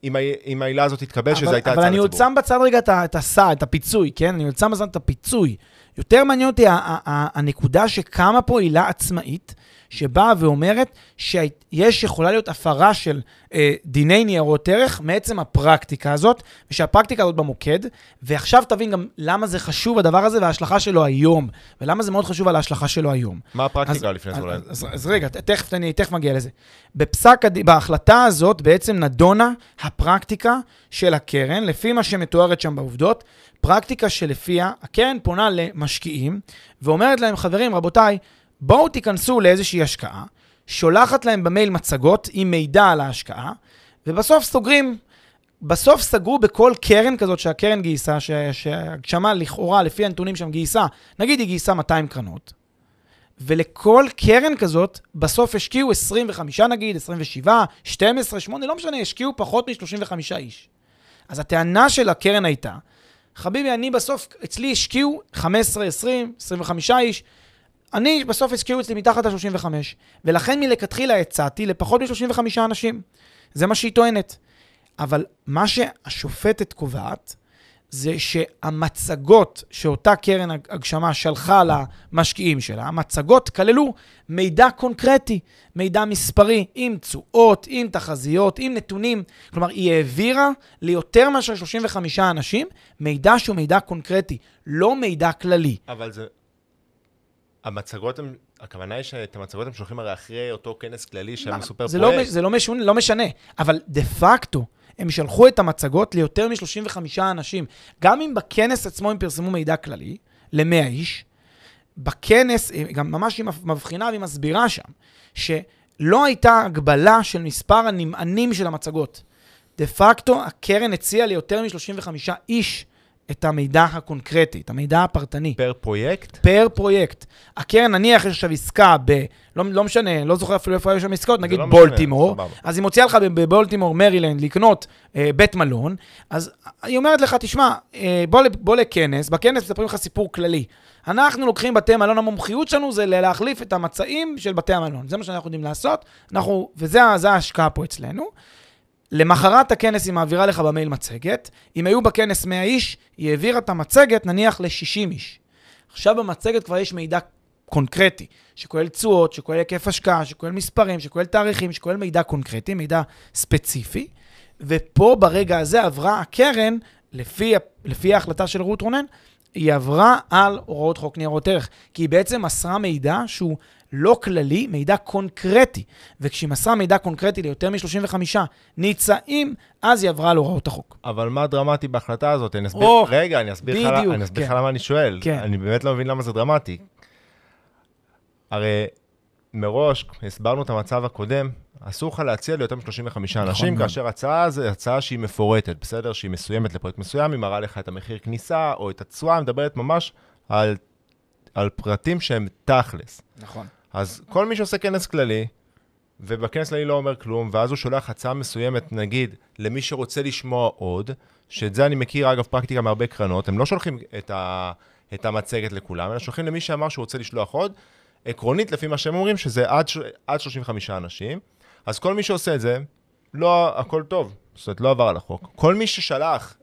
אם העילה הזאת תתקבל, אבל, הייתה אבל הצעה אני עוד לציבור. שם בצד רגע את, ה- את הפיצוי, כן? אני עוד שם בצד את הפיצוי. יותר מעניין אותי הנקודה שקמה פה עילה עצמאית, שבאה ואומרת שיש, יכולה להיות הפרה של אה, דיני ניירות ערך מעצם הפרקטיקה הזאת, ושהפרקטיקה הזאת במוקד, ועכשיו תבין גם למה זה חשוב הדבר הזה וההשלכה שלו היום, ולמה זה מאוד חשוב על ההשלכה שלו היום. מה הפרקטיקה אז- לפני זה אז, אולי? אז, אז רגע, ת- תכף, אני תכף מגיע לזה. בפסק, בהחלטה הזאת בעצם נדונה הפרקטיקה של הקרן, לפי מה שמתוארת שם בעובדות, פרקטיקה שלפיה הקרן פונה למשקיעים ואומרת להם, חברים, רבותיי, בואו תיכנסו לאיזושהי השקעה, שולחת להם במייל מצגות עם מידע על ההשקעה, ובסוף סוגרים. בסוף סגרו בכל קרן כזאת שהקרן גייסה, שהגשמה לכאורה, לפי הנתונים שם גייסה, נגיד היא גייסה 200 קרנות, ולכל קרן כזאת, בסוף השקיעו 25 נגיד, 27, 12, 8, לא משנה, השקיעו פחות מ-35 איש. אז הטענה של הקרן הייתה, חביבי, אני בסוף, אצלי השקיעו 15, 20, 25 איש, אני בסוף השקיעו אצלי מתחת ל-35, ולכן מלכתחילה הצעתי לפחות מ-35 אנשים. זה מה שהיא טוענת. אבל מה שהשופטת קובעת, זה שהמצגות שאותה קרן הגשמה שלחה למשקיעים שלה, המצגות כללו מידע קונקרטי, מידע מספרי, עם תשואות, עם תחזיות, עם נתונים. כלומר, היא העבירה ליותר מאשר 35 אנשים מידע שהוא מידע קונקרטי, לא מידע כללי. אבל זה... המצגות הם... הכוונה היא שאת המצגות הם שולחים הרי אחרי אותו כנס כללי שהם סופר זה לא, פרויקט. מש- זה לא, משונה, לא משנה, אבל דה פקטו, הם שלחו את המצגות ליותר מ-35 אנשים. גם אם בכנס עצמו הם פרסמו מידע כללי, ל-100 איש, בכנס, היא גם ממש היא מבחינה והיא מסבירה שם, שלא הייתה הגבלה של מספר הנמענים של המצגות. דה פקטו, הקרן הציעה ליותר מ-35 איש את המידע הקונקרטי, את המידע הפרטני. פר פרויקט? פר פרויקט. הקרן, נניח יש עכשיו עסקה ב... לא, לא משנה, לא זוכר אפילו איפה היו שם עסקאות, נגיד לא משנה, בולטימור, סבבה. אז היא מוציאה לך בבולטימור, מרילנד, לקנות אה, בית מלון, אז היא אומרת לך, תשמע, אה, בוא, בוא לכנס, בכנס מספרים לך סיפור כללי. אנחנו לוקחים בתי מלון, המומחיות שלנו זה להחליף את המצעים של בתי המלון. זה מה שאנחנו יודעים לעשות, אנחנו, וזה ההשקעה פה אצלנו. למחרת הכנס היא מעבירה לך במייל מצגת. אם היו בכנס 100 איש, היא העבירה את המצגת נניח ל-60 איש. עכשיו במצגת כבר יש מידע קונקרטי, שכולל תשואות, שכולל היקף השקעה, שכולל מספרים, שכולל תאריכים, שכולל מידע קונקרטי, מידע ספציפי. ופה ברגע הזה עברה הקרן, לפי, לפי ההחלטה של רות רונן, היא עברה על הוראות חוק ניירות ערך, כי היא בעצם מסרה מידע שהוא לא כללי, מידע קונקרטי. וכשהיא מסרה מידע קונקרטי ליותר מ-35 ניצאים, אז היא עברה על הוראות החוק. אבל מה דרמטי בהחלטה הזאת? אני אסביר, או, רגע, אני אסביר לך בדיוק, אני אסביר לך כן. למה אני שואל. כן. אני באמת לא מבין למה זה דרמטי. הרי מראש, הסברנו את המצב הקודם, אסור לך להציע ליותר מ-35 אנשים, מאוד. כאשר הצעה זו הצעה שהיא מפורטת, בסדר? שהיא מסוימת לפרויקט מסוים, היא מראה לך את המחיר כניסה או את התשואה, מדברת ממש על, על פרטים שהם תכלס. נכון. אז כל מי שעושה כנס כללי, ובכנס כללי לא אומר כלום, ואז הוא שולח הצעה מסוימת, נגיד, למי שרוצה לשמוע עוד, שאת זה אני מכיר, אגב, פרקטיקה מהרבה קרנות, הם לא שולחים את, ה, את המצגת לכולם, אלא שולחים למי שאמר שהוא רוצה לשלוח עוד. עקרונית, לפי מה שהם אומרים, שזה עד, עד 35 אנשים. אז כל מי שעושה את זה, לא, הכל טוב, זאת אומרת, לא עבר על החוק. כל מי ששלח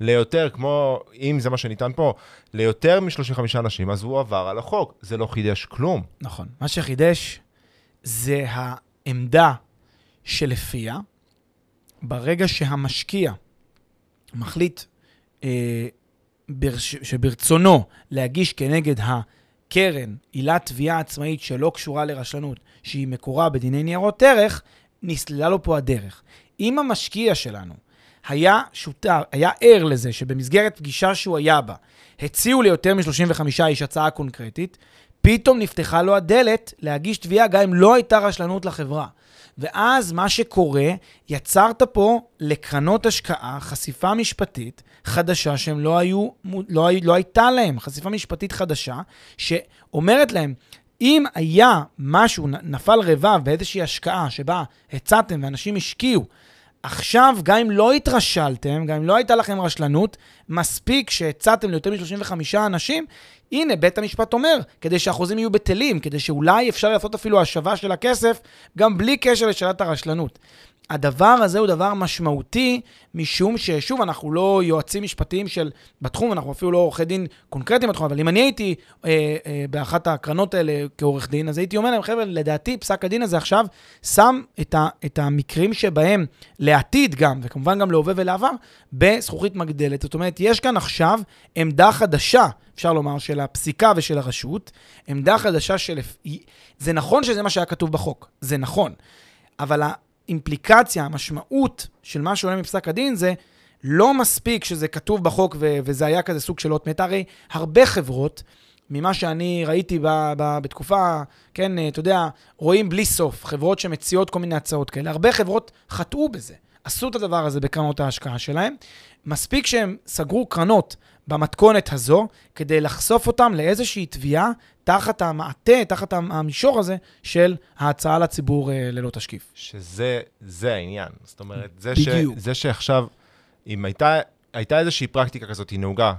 ליותר, כמו, אם זה מה שניתן פה, ליותר מ-35 אנשים, אז הוא עבר על החוק. זה לא חידש כלום. נכון. מה שחידש זה העמדה שלפיה ברגע שהמשקיע מחליט אה, ברש, שברצונו להגיש כנגד הקרן עילת תביעה עצמאית שלא קשורה לרשלנות, שהיא מקורה בדיני ניירות ערך, נסללה לו פה הדרך. אם המשקיע שלנו היה שותף, היה ער לזה שבמסגרת פגישה שהוא היה בה, הציעו ליותר מ-35 איש הצעה קונקרטית, פתאום נפתחה לו הדלת להגיש תביעה גם אם לא הייתה רשלנות לחברה. ואז מה שקורה, יצרת פה לקרנות השקעה חשיפה משפטית חדשה שהם לא היו, לא, לא הייתה להם, חשיפה משפטית חדשה, שאומרת להם, אם היה משהו, נפל רבב באיזושהי השקעה שבה הצעתם ואנשים השקיעו, עכשיו, גם אם לא התרשלתם, גם אם לא הייתה לכם רשלנות, מספיק שהצעתם ליותר מ-35 אנשים, הנה, בית המשפט אומר, כדי שהחוזים יהיו בטלים, כדי שאולי אפשר לעשות אפילו השבה של הכסף, גם בלי קשר לשאלת הרשלנות. הדבר הזה הוא דבר משמעותי, משום ששוב, אנחנו לא יועצים משפטיים של, בתחום, אנחנו אפילו לא עורכי דין קונקרטיים בתחום, אבל אם אני הייתי אה, אה, באחת הקרנות האלה כעורך דין, אז הייתי אומר להם, חבר'ה, לדעתי פסק הדין הזה עכשיו שם את, ה, את המקרים שבהם לעתיד גם, וכמובן גם להווה ולעבר, בזכוכית מגדלת. זאת אומרת, יש כאן עכשיו עמדה חדשה, אפשר לומר, של הפסיקה ושל הרשות, עמדה חדשה של... זה נכון שזה מה שהיה כתוב בחוק, זה נכון, אבל האימפליקציה, המשמעות של מה שעולה מפסק הדין זה לא מספיק שזה כתוב בחוק ו- וזה היה כזה סוג של אות מתה. הרי הרבה חברות, ממה שאני ראיתי ב- ב- בתקופה, כן, אתה יודע, רואים בלי סוף, חברות שמציעות כל מיני הצעות כאלה. הרבה חברות חטאו בזה, עשו את הדבר הזה בקרנות ההשקעה שלהם. מספיק שהם סגרו קרנות במתכונת הזו, כדי לחשוף אותם לאיזושהי תביעה תחת המעטה, תחת המישור הזה של ההצעה לציבור אה, ללא תשקיף. שזה זה העניין. זאת אומרת, זה, ש, זה שעכשיו, אם הייתה, הייתה איזושהי פרקטיקה כזאת, היא נהוגה,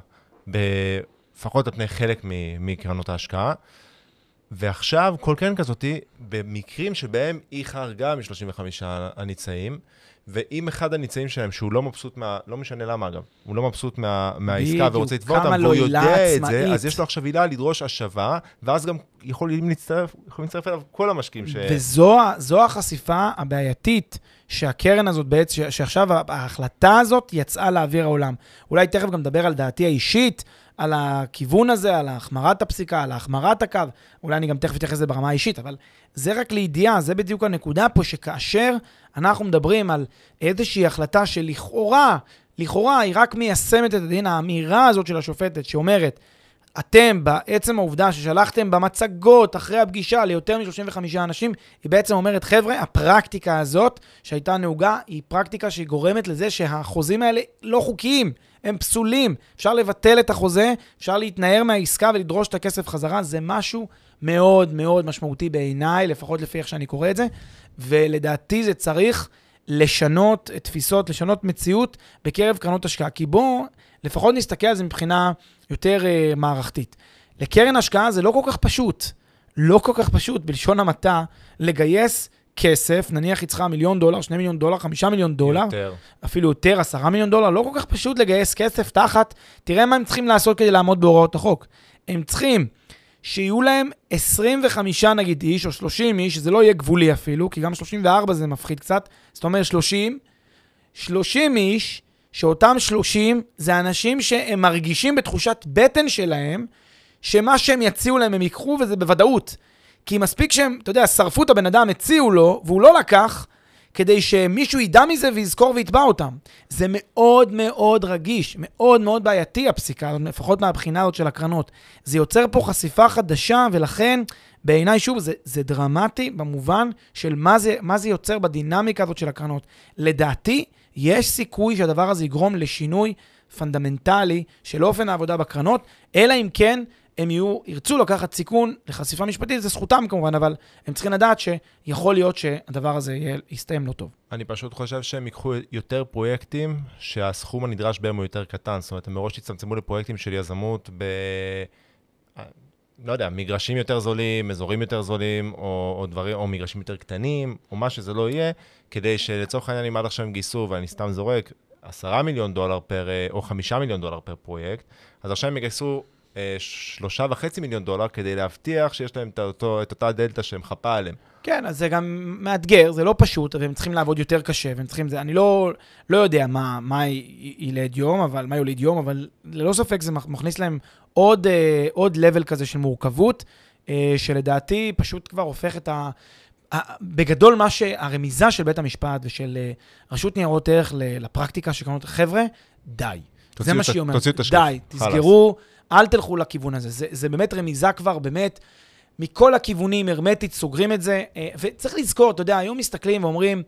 לפחות על פני חלק מקרנות ההשקעה, ועכשיו כל קרן כזאת, במקרים שבהם היא חרגה מ-35 הניצאים, ואם אחד הניצאים שלהם, שהוא לא מבסוט מה... לא משנה למה אגב, הוא לא מבסוט מה, מהעסקה ורוצה לתבוע אותם, והוא יודע את זה, אז יש לו עכשיו עילה לדרוש השבה, ואז גם יכולים להצטרף, יכולים להצטרף אליו כל המשקיעים ש... וזו החשיפה הבעייתית שהקרן הזאת בעצם, שעכשיו ההחלטה הזאת יצאה לאוויר העולם. אולי תכף גם נדבר על דעתי האישית, על הכיוון הזה, על החמרת הפסיקה, על החמרת הקו. אולי אני גם תכף אתייחס לזה ברמה האישית, אבל זה רק לידיעה, זה בדיוק הנקודה פה, שכאשר אנחנו מדברים על איזושהי החלטה שלכאורה, לכאורה היא רק מיישמת את הדין, האמירה הזאת של השופטת שאומרת, אתם, בעצם העובדה ששלחתם במצגות אחרי הפגישה ליותר מ-35 אנשים, היא בעצם אומרת, חבר'ה, הפרקטיקה הזאת שהייתה נהוגה, היא פרקטיקה שהיא גורמת לזה שהחוזים האלה לא חוקיים. הם פסולים. אפשר לבטל את החוזה, אפשר להתנער מהעסקה ולדרוש את הכסף חזרה, זה משהו מאוד מאוד משמעותי בעיניי, לפחות לפי איך שאני קורא את זה, ולדעתי זה צריך לשנות תפיסות, לשנות מציאות בקרב קרנות השקעה. כי בואו לפחות נסתכל על זה מבחינה יותר uh, מערכתית. לקרן השקעה זה לא כל כך פשוט, לא כל כך פשוט, בלשון המעטה, לגייס כסף, נניח היא צריכה מיליון דולר, שני מיליון דולר, חמישה מיליון דולר, יותר. אפילו יותר, עשרה מיליון דולר, לא כל כך פשוט לגייס כסף תחת, תראה מה הם צריכים לעשות כדי לעמוד בהוראות החוק. הם צריכים שיהיו להם 25 נגיד איש, או 30 איש, שזה לא יהיה גבולי אפילו, כי גם 34 זה מפחיד קצת, זאת אומרת 30, 30 איש, שאותם 30 זה אנשים שהם מרגישים בתחושת בטן שלהם, שמה שהם יציעו להם הם ייקחו, וזה בוודאות. כי מספיק שהם, אתה יודע, שרפו את הבן אדם, הציעו לו, והוא לא לקח, כדי שמישהו ידע מזה ויזכור ויתבע אותם. זה מאוד מאוד רגיש, מאוד מאוד בעייתי הפסיקה, לפחות מהבחינה הזאת של הקרנות. זה יוצר פה חשיפה חדשה, ולכן בעיניי, שוב, זה, זה דרמטי במובן של מה זה, מה זה יוצר בדינמיקה הזאת של הקרנות. לדעתי, יש סיכוי שהדבר הזה יגרום לשינוי פונדמנטלי של אופן העבודה בקרנות, אלא אם כן הם יהיו, ירצו לקחת סיכון לחשיפה משפטית, זה זכותם כמובן, אבל הם צריכים לדעת שיכול להיות שהדבר הזה יהיה, יסתיים לא טוב. אני פשוט חושב שהם ייקחו יותר פרויקטים שהסכום הנדרש בהם הוא יותר קטן. זאת אומרת, הם מראש יצטמצמו לפרויקטים של יזמות ב... לא יודע, מגרשים יותר זולים, אזורים יותר זולים, או, או דברים, או מגרשים יותר קטנים, או מה שזה לא יהיה, כדי שלצורך העניין, אם עד עכשיו הם גייסו, ואני סתם זורק, עשרה מיליון דולר פר, או חמישה מיליון דולר פר פרויקט, אז עכשיו הם יגייסו אה, שלושה וחצי מיליון דולר כדי להבטיח שיש להם את, אותו, את אותה דלתא שמחפה עליהם. כן, אז זה גם מאתגר, זה לא פשוט, והם צריכים לעבוד יותר קשה, והם צריכים, זה, אני לא, לא יודע מה, מה ילד יום, אבל, מה יוליד יום, אבל ללא ספק זה מכניס להם עוד, אה, עוד level כזה של מורכבות, אה, שלדעתי פשוט כבר הופך את ה... בגדול, מה שהרמיזה של בית המשפט ושל אה, רשות ניירות ערך לפרקטיקה קרנות, חבר'ה, די. זה מה שהיא אומרת. תוציאו את השקף. די. תסגרו, אל תלכו לכיוון הזה. זה, זה באמת רמיזה כבר, באמת, מכל הכיוונים, הרמטית, סוגרים את זה. אה, וצריך לזכור, אתה יודע, היום מסתכלים ואומרים,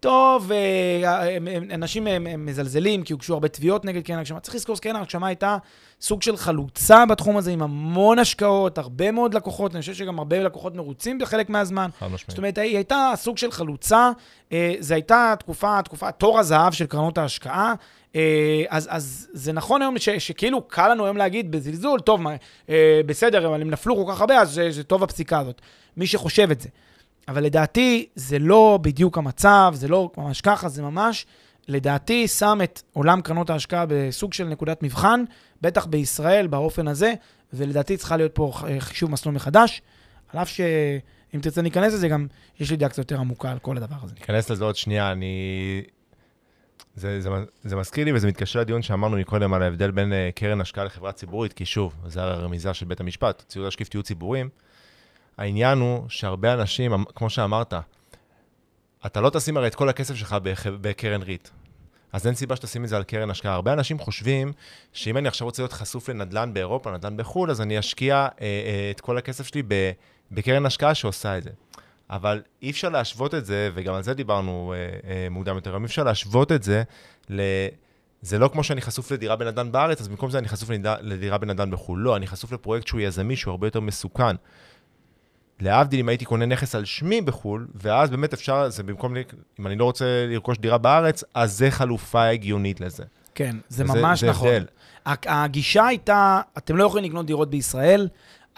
טוב, אה, הם- אנשים הם- הם מזלזלים כי הוגשו הרבה תביעות נגד קרן הגשמה. צריך לזכור שקרן הגשמה הייתה סוג של חלוצה בתחום הזה, עם המון השקעות, הרבה מאוד לקוחות, אני חושב שגם הרבה לקוחות מרוצים בחלק מהזמן. חד משמעית. זאת אומרת, היא הייתה סוג של חלוצה, אה, זו הייתה תקופה, תקופה, תור הזהב של קרנות ההשקעה. אה, אז, אז זה נכון היום ש, שכאילו קל לנו היום להגיד בזלזול, טוב, מה, אה, בסדר, אבל הם נפלו כל כך הרבה, אז זה, זה טוב הפסיקה הזאת. מי שחושב את זה. אבל לדעתי, זה לא בדיוק המצב, זה לא ממש ככה, זה ממש, לדעתי, שם את עולם קרנות ההשקעה בסוג של נקודת מבחן, בטח בישראל, באופן הזה, ולדעתי צריכה להיות פה אה, חישוב מסלול מחדש, על אף שאם תרצה להיכנס לזה, גם יש לי דעה קצת יותר עמוקה על כל הדבר הזה. ניכנס לזה עוד שנייה, אני... זה, זה, זה מזכיר לי וזה מתקשר לדיון שאמרנו מקודם על ההבדל בין uh, קרן השקעה לחברה ציבורית, כי שוב, זה הרמיזה של בית המשפט, ציוד השקיף תהיו ציבוריים. העניין הוא שהרבה אנשים, אמ- כמו שאמרת, אתה לא תשים הרי את כל הכסף שלך בקרן ריט. אז אין סיבה שתשים את זה על קרן השקעה. הרבה אנשים חושבים שאם אני עכשיו רוצה להיות חשוף לנדל"ן באירופה, נדל"ן בחו"ל, אז אני אשקיע אה, אה, את כל הכסף שלי בקרן השקעה שעושה את זה. אבל אי אפשר להשוות את זה, וגם על זה דיברנו אה, אה, מוקדם יותר, אי אפשר להשוות את זה ל... זה לא כמו שאני חשוף לדירה בנדל"ן בארץ, אז במקום זה אני חשוף לדירה, לדירה בנדל"ן בחו"ל. לא, אני חשוף לפרויקט שהוא יזמי, שהוא הרבה יותר מסוכן. להבדיל אם הייתי קונה נכס על שמי בחו"ל, ואז באמת אפשר, זה במקום, אם אני לא רוצה לרכוש דירה בארץ, אז זה חלופה הגיונית לזה. כן, זה וזה- ממש זה נכון. הבדל. הגישה הייתה, אתם לא יכולים לקנות דירות בישראל,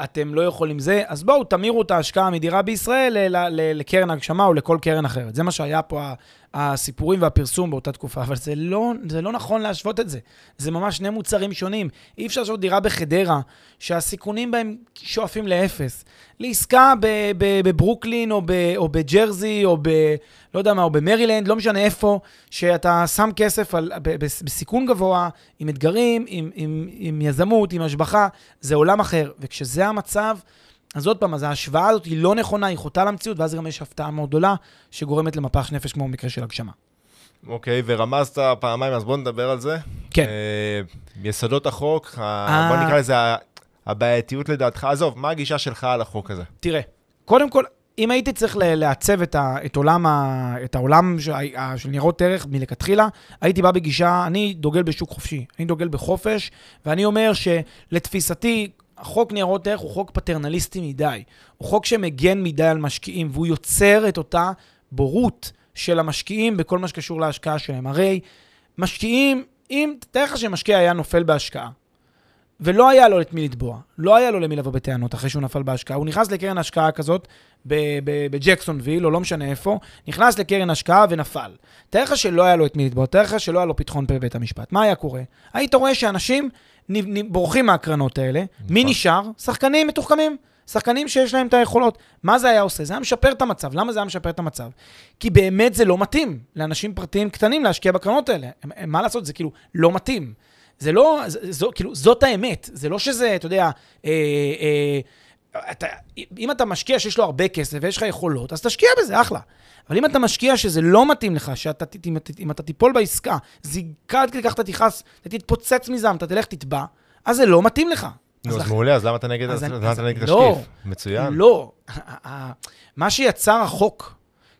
אתם לא יכולים זה, אז בואו, תמירו את ההשקעה מדירה בישראל לקרן הגשמה או לכל קרן אחרת. זה מה שהיה פה הסיפורים והפרסום באותה תקופה, אבל זה לא, זה לא נכון להשוות את זה. זה ממש שני מוצרים שונים. אי אפשר לעשות דירה בחדרה, שהסיכונים בהם שואפים לאפס. לעסקה בברוקלין או, או בג'רזי או ב... לא יודע מה, או במרילנד, לא משנה איפה, שאתה שם כסף על, ב- ב- בסיכון גבוה, עם אתגרים, עם, עם, עם יזמות, עם השבחה, זה עולם אחר. וכשזה המצב, אז עוד פעם, אז ההשוואה הזאת היא לא נכונה, היא חוטאה למציאות, ואז גם יש הפתעה מאוד גדולה, שגורמת למפח נפש, כמו במקרה של הגשמה. אוקיי, ורמזת פעמיים, אז בואו נדבר על זה. כן. אה, יסודות החוק, ה- אה. בוא נקרא לזה הבעייתיות לדעתך. עזוב, מה הגישה שלך על החוק הזה? תראה, קודם כל, אם הייתי צריך לעצב את, ה, את, עולם, ה, את העולם של, של ניירות ערך מלכתחילה, הייתי בא בגישה, אני דוגל בשוק חופשי, אני דוגל בחופש, ואני אומר שלתפיסתי, החוק ניירות ערך הוא חוק פטרנליסטי מדי. הוא חוק שמגן מדי על משקיעים, והוא יוצר את אותה בורות של המשקיעים בכל מה שקשור להשקעה שלהם. הרי משקיעים, אם, תאר לך שמשקיע היה נופל בהשקעה, ולא היה לו את מי לתבוע, לא היה לו למי לבוא בטענות אחרי שהוא נפל בהשקעה. הוא נכנס לקרן השקעה כזאת בג'קסונוויל, או לא משנה איפה, נכנס לקרן השקעה ונפל. תאר לך שלא היה לו את מי לתבוע, תאר לך שלא היה לו פתחון פה בבית המשפט. מה היה קורה? היית רואה שאנשים בורחים מהקרנות האלה, מי נכון. נשאר? שחקנים מתוחכמים. שחקנים שיש להם את היכולות. מה זה היה עושה? זה היה משפר את המצב. למה זה היה משפר את המצב? כי באמת זה לא מתאים לאנשים פרטיים קטנים להשקיע בקרנות האלה. מה לעשות? זה כאילו לא מתאים. זה לא, זה, זו, כאילו, זאת האמת. זה לא שזה, אתה יודע, אה, אה, אתה, אם אתה משקיע שיש לו הרבה כסף ויש לך יכולות, אז תשקיע בזה, אחלה. אבל אם אתה משקיע שזה לא מתאים לך, שאתה, אם, אם אתה תיפול בעסקה, זיקה עד כדי כך אתה תכעס, אתה תתפוצץ מזעם, אתה תלך תתבע, אז זה לא מתאים לך. נו, אז מעולה, אז למה אתה נגד לא. השקיף? מצוין. לא. מה שיצר החוק,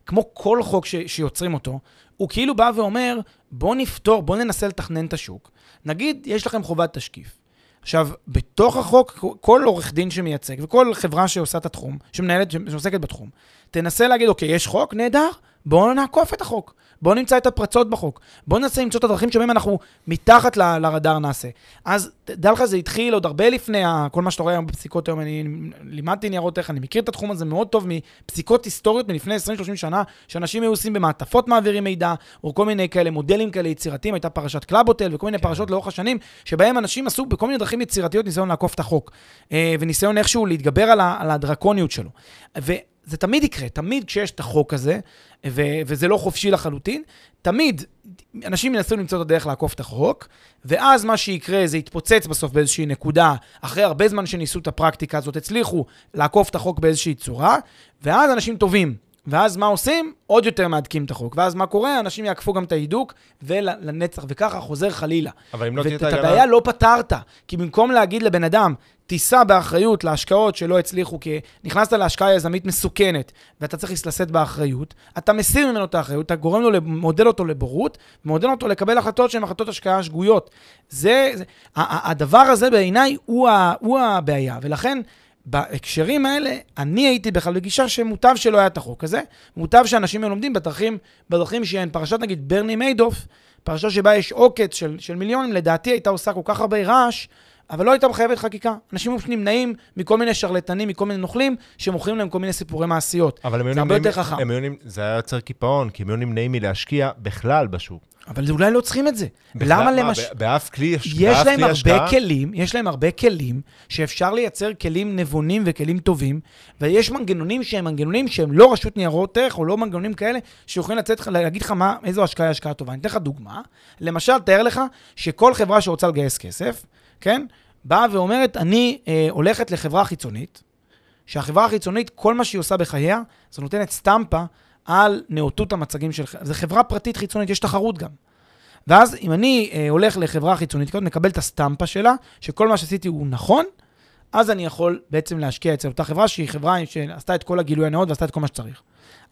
כמו כל חוק ש, שיוצרים אותו, הוא כאילו בא ואומר, בוא נפתור, בוא ננסה לתכנן את השוק. נגיד, יש לכם חובת תשקיף. עכשיו, בתוך החוק, כל עורך דין שמייצג וכל חברה שעושה את התחום, שמנהלת, שעוסקת בתחום, תנסה להגיד, אוקיי, יש חוק, נהדר, בואו נעקוף את החוק. בואו נמצא את הפרצות בחוק. בואו ננסה למצוא את הדרכים שבהם אנחנו מתחת ל- לרדאר נעשה. אז תדע לך, זה התחיל עוד הרבה לפני ה- כל מה שאתה רואה היום בפסיקות היום. אני לימדתי ניירות ערך, אני מכיר את התחום הזה מאוד טוב מפסיקות היסטוריות מלפני 20-30 שנה, שאנשים היו עושים במעטפות מעבירים מידע, או כל מיני כאלה מודלים כאלה יצירתיים, הייתה פרשת קלאבוטל וכל מיני פרשות לאורך השנים, שבהם אנשים עשו בכל מיני דרכים יצירתיות ניסיון לעקוף את החוק, אה, וניסיון איכשהו להתגבר על, ה- על הדרקוניות שלו. וזה תמיד יקרה, תמיד כשיש את החוק הזה, ו- וזה לא חופשי לחלוטין, תמיד אנשים ינסו למצוא את הדרך לעקוף את החוק, ואז מה שיקרה זה יתפוצץ בסוף באיזושהי נקודה, אחרי הרבה זמן שניסו את הפרקטיקה הזאת, הצליחו לעקוף את החוק באיזושהי צורה, ואז אנשים טובים ואז מה עושים? עוד יותר מהדקים את החוק. ואז מה קורה? אנשים יעקפו גם את ההידוק, ולנצח, וככה חוזר חלילה. אבל אם לא תהיה ואת את ההגנה... הבעיה לא פתרת, כי במקום להגיד לבן אדם, תישא באחריות להשקעות שלא הצליחו, כי נכנסת להשקעה יזמית מסוכנת, ואתה צריך לשאת באחריות, אתה מסיר ממנו את האחריות, אתה גורם לו, מודד אותו לבורות, ומודד אותו לקבל החלטות שהן החלטות השקעה שגויות. זה, זה הדבר הזה בעיניי הוא, הוא הבעיה, ולכן... בהקשרים האלה, אני הייתי בכלל בגישה שמוטב שלא היה את החוק הזה, מוטב שאנשים היו לומדים בדרכים, בדרכים שהן פרשת נגיד ברני מיידוף, פרשה שבה יש עוקץ של, של מיליונים, לדעתי הייתה עושה כל כך הרבה רעש, אבל לא הייתה מחייבת חקיקה. אנשים פשוט נמנעים מכל מיני שרלטנים, מכל מיני נוכלים, שמוכרים להם כל מיני סיפורי מעשיות. אבל הם היו זה הרבה נמנעים- יותר חכם. היו נמנעים- זה היה יוצר קיפאון, כי הם היו נמנעים מלהשקיע בכלל בשוק. אבל אולי לא צריכים את זה. בכלל, למה מה, למש... ב- באף כלי יש יש להם הרבה השקעה? כלים, יש להם הרבה כלים שאפשר לייצר כלים נבונים וכלים טובים, ויש מנגנונים שהם מנגנונים שהם לא רשות ניירות ערך, או לא מנגנונים כאלה, שיכולים לצאת, להגיד לך מה, איזו השקעה היא השקעה טובה. אני אתן לך דוגמה. למשל, תאר לך שכל חברה שרוצה לגייס כסף, כן, באה ואומרת, אני אה, הולכת לחברה חיצונית, שהחברה החיצונית, כל מה שהיא עושה בחייה, זה נותנת סטמפה על נאותות המצגים של... זו חברה פרטית חיצונית, יש תחרות גם. ואז אם אני אה, הולך לחברה חיצונית כזאת, מקבל את הסטמפה שלה, שכל מה שעשיתי הוא נכון, אז אני יכול בעצם להשקיע אצל אותה חברה שהיא חברה שעשתה את כל הגילוי הנאות ועשתה את כל מה שצריך.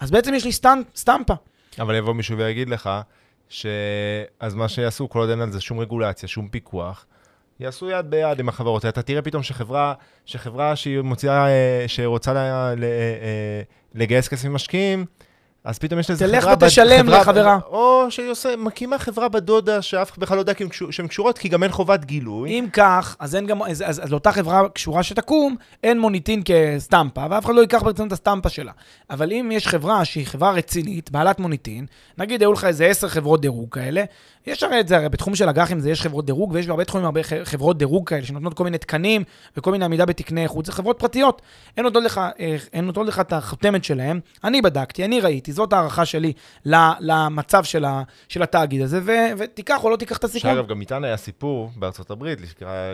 אז בעצם יש לי סטנ... סטמפה. אבל יבוא מישהו ויגיד לך, שאז מה שיעשו, כל עוד אין על זה שום רגולציה, שום פיקוח, יעשו יד ביד עם החברות. אתה תראה פתאום שחברה, שחברה שהיא מוציאה, אה, שרוצה ל- אה, לגייס כסף ממשקיעים, אז פתאום יש לזה תלך חברה... בת- ותשלם חברה- לחברה. או שהיא עושה, מקימה חברה בדודה שאף אחד בכלל לא יודע שהן קשורות, כי גם אין חובת גילוי. אם כך, אז, אין גם, אז, אז, אז לאותה חברה קשורה שתקום, אין מוניטין כסטמפה, ואף אחד לא ייקח ברצינות את הסטמפה שלה. אבל אם יש חברה שהיא חברה רצינית, בעלת מוניטין, נגיד היו לך איזה עשר חברות דירוג כאלה, יש הרי את זה, הרי בתחום של אג"חים זה יש חברות דירוג, ויש בהרבה תחומים הרבה חברות דירוג כאלה, שנותנות כל מיני תקנים וכל מיני עמידה בתקני איכות, זה חברות פרטיות. הן נותנות לך, אה, לך את החותמת שלהם, אני בדקתי, אני ראיתי, זאת הערכה שלי למצב של, ה, של התאגיד הזה, ו, ותיקח או לא תיקח את הסיכון. שאגב, גם איתן היה סיפור בארצות הברית,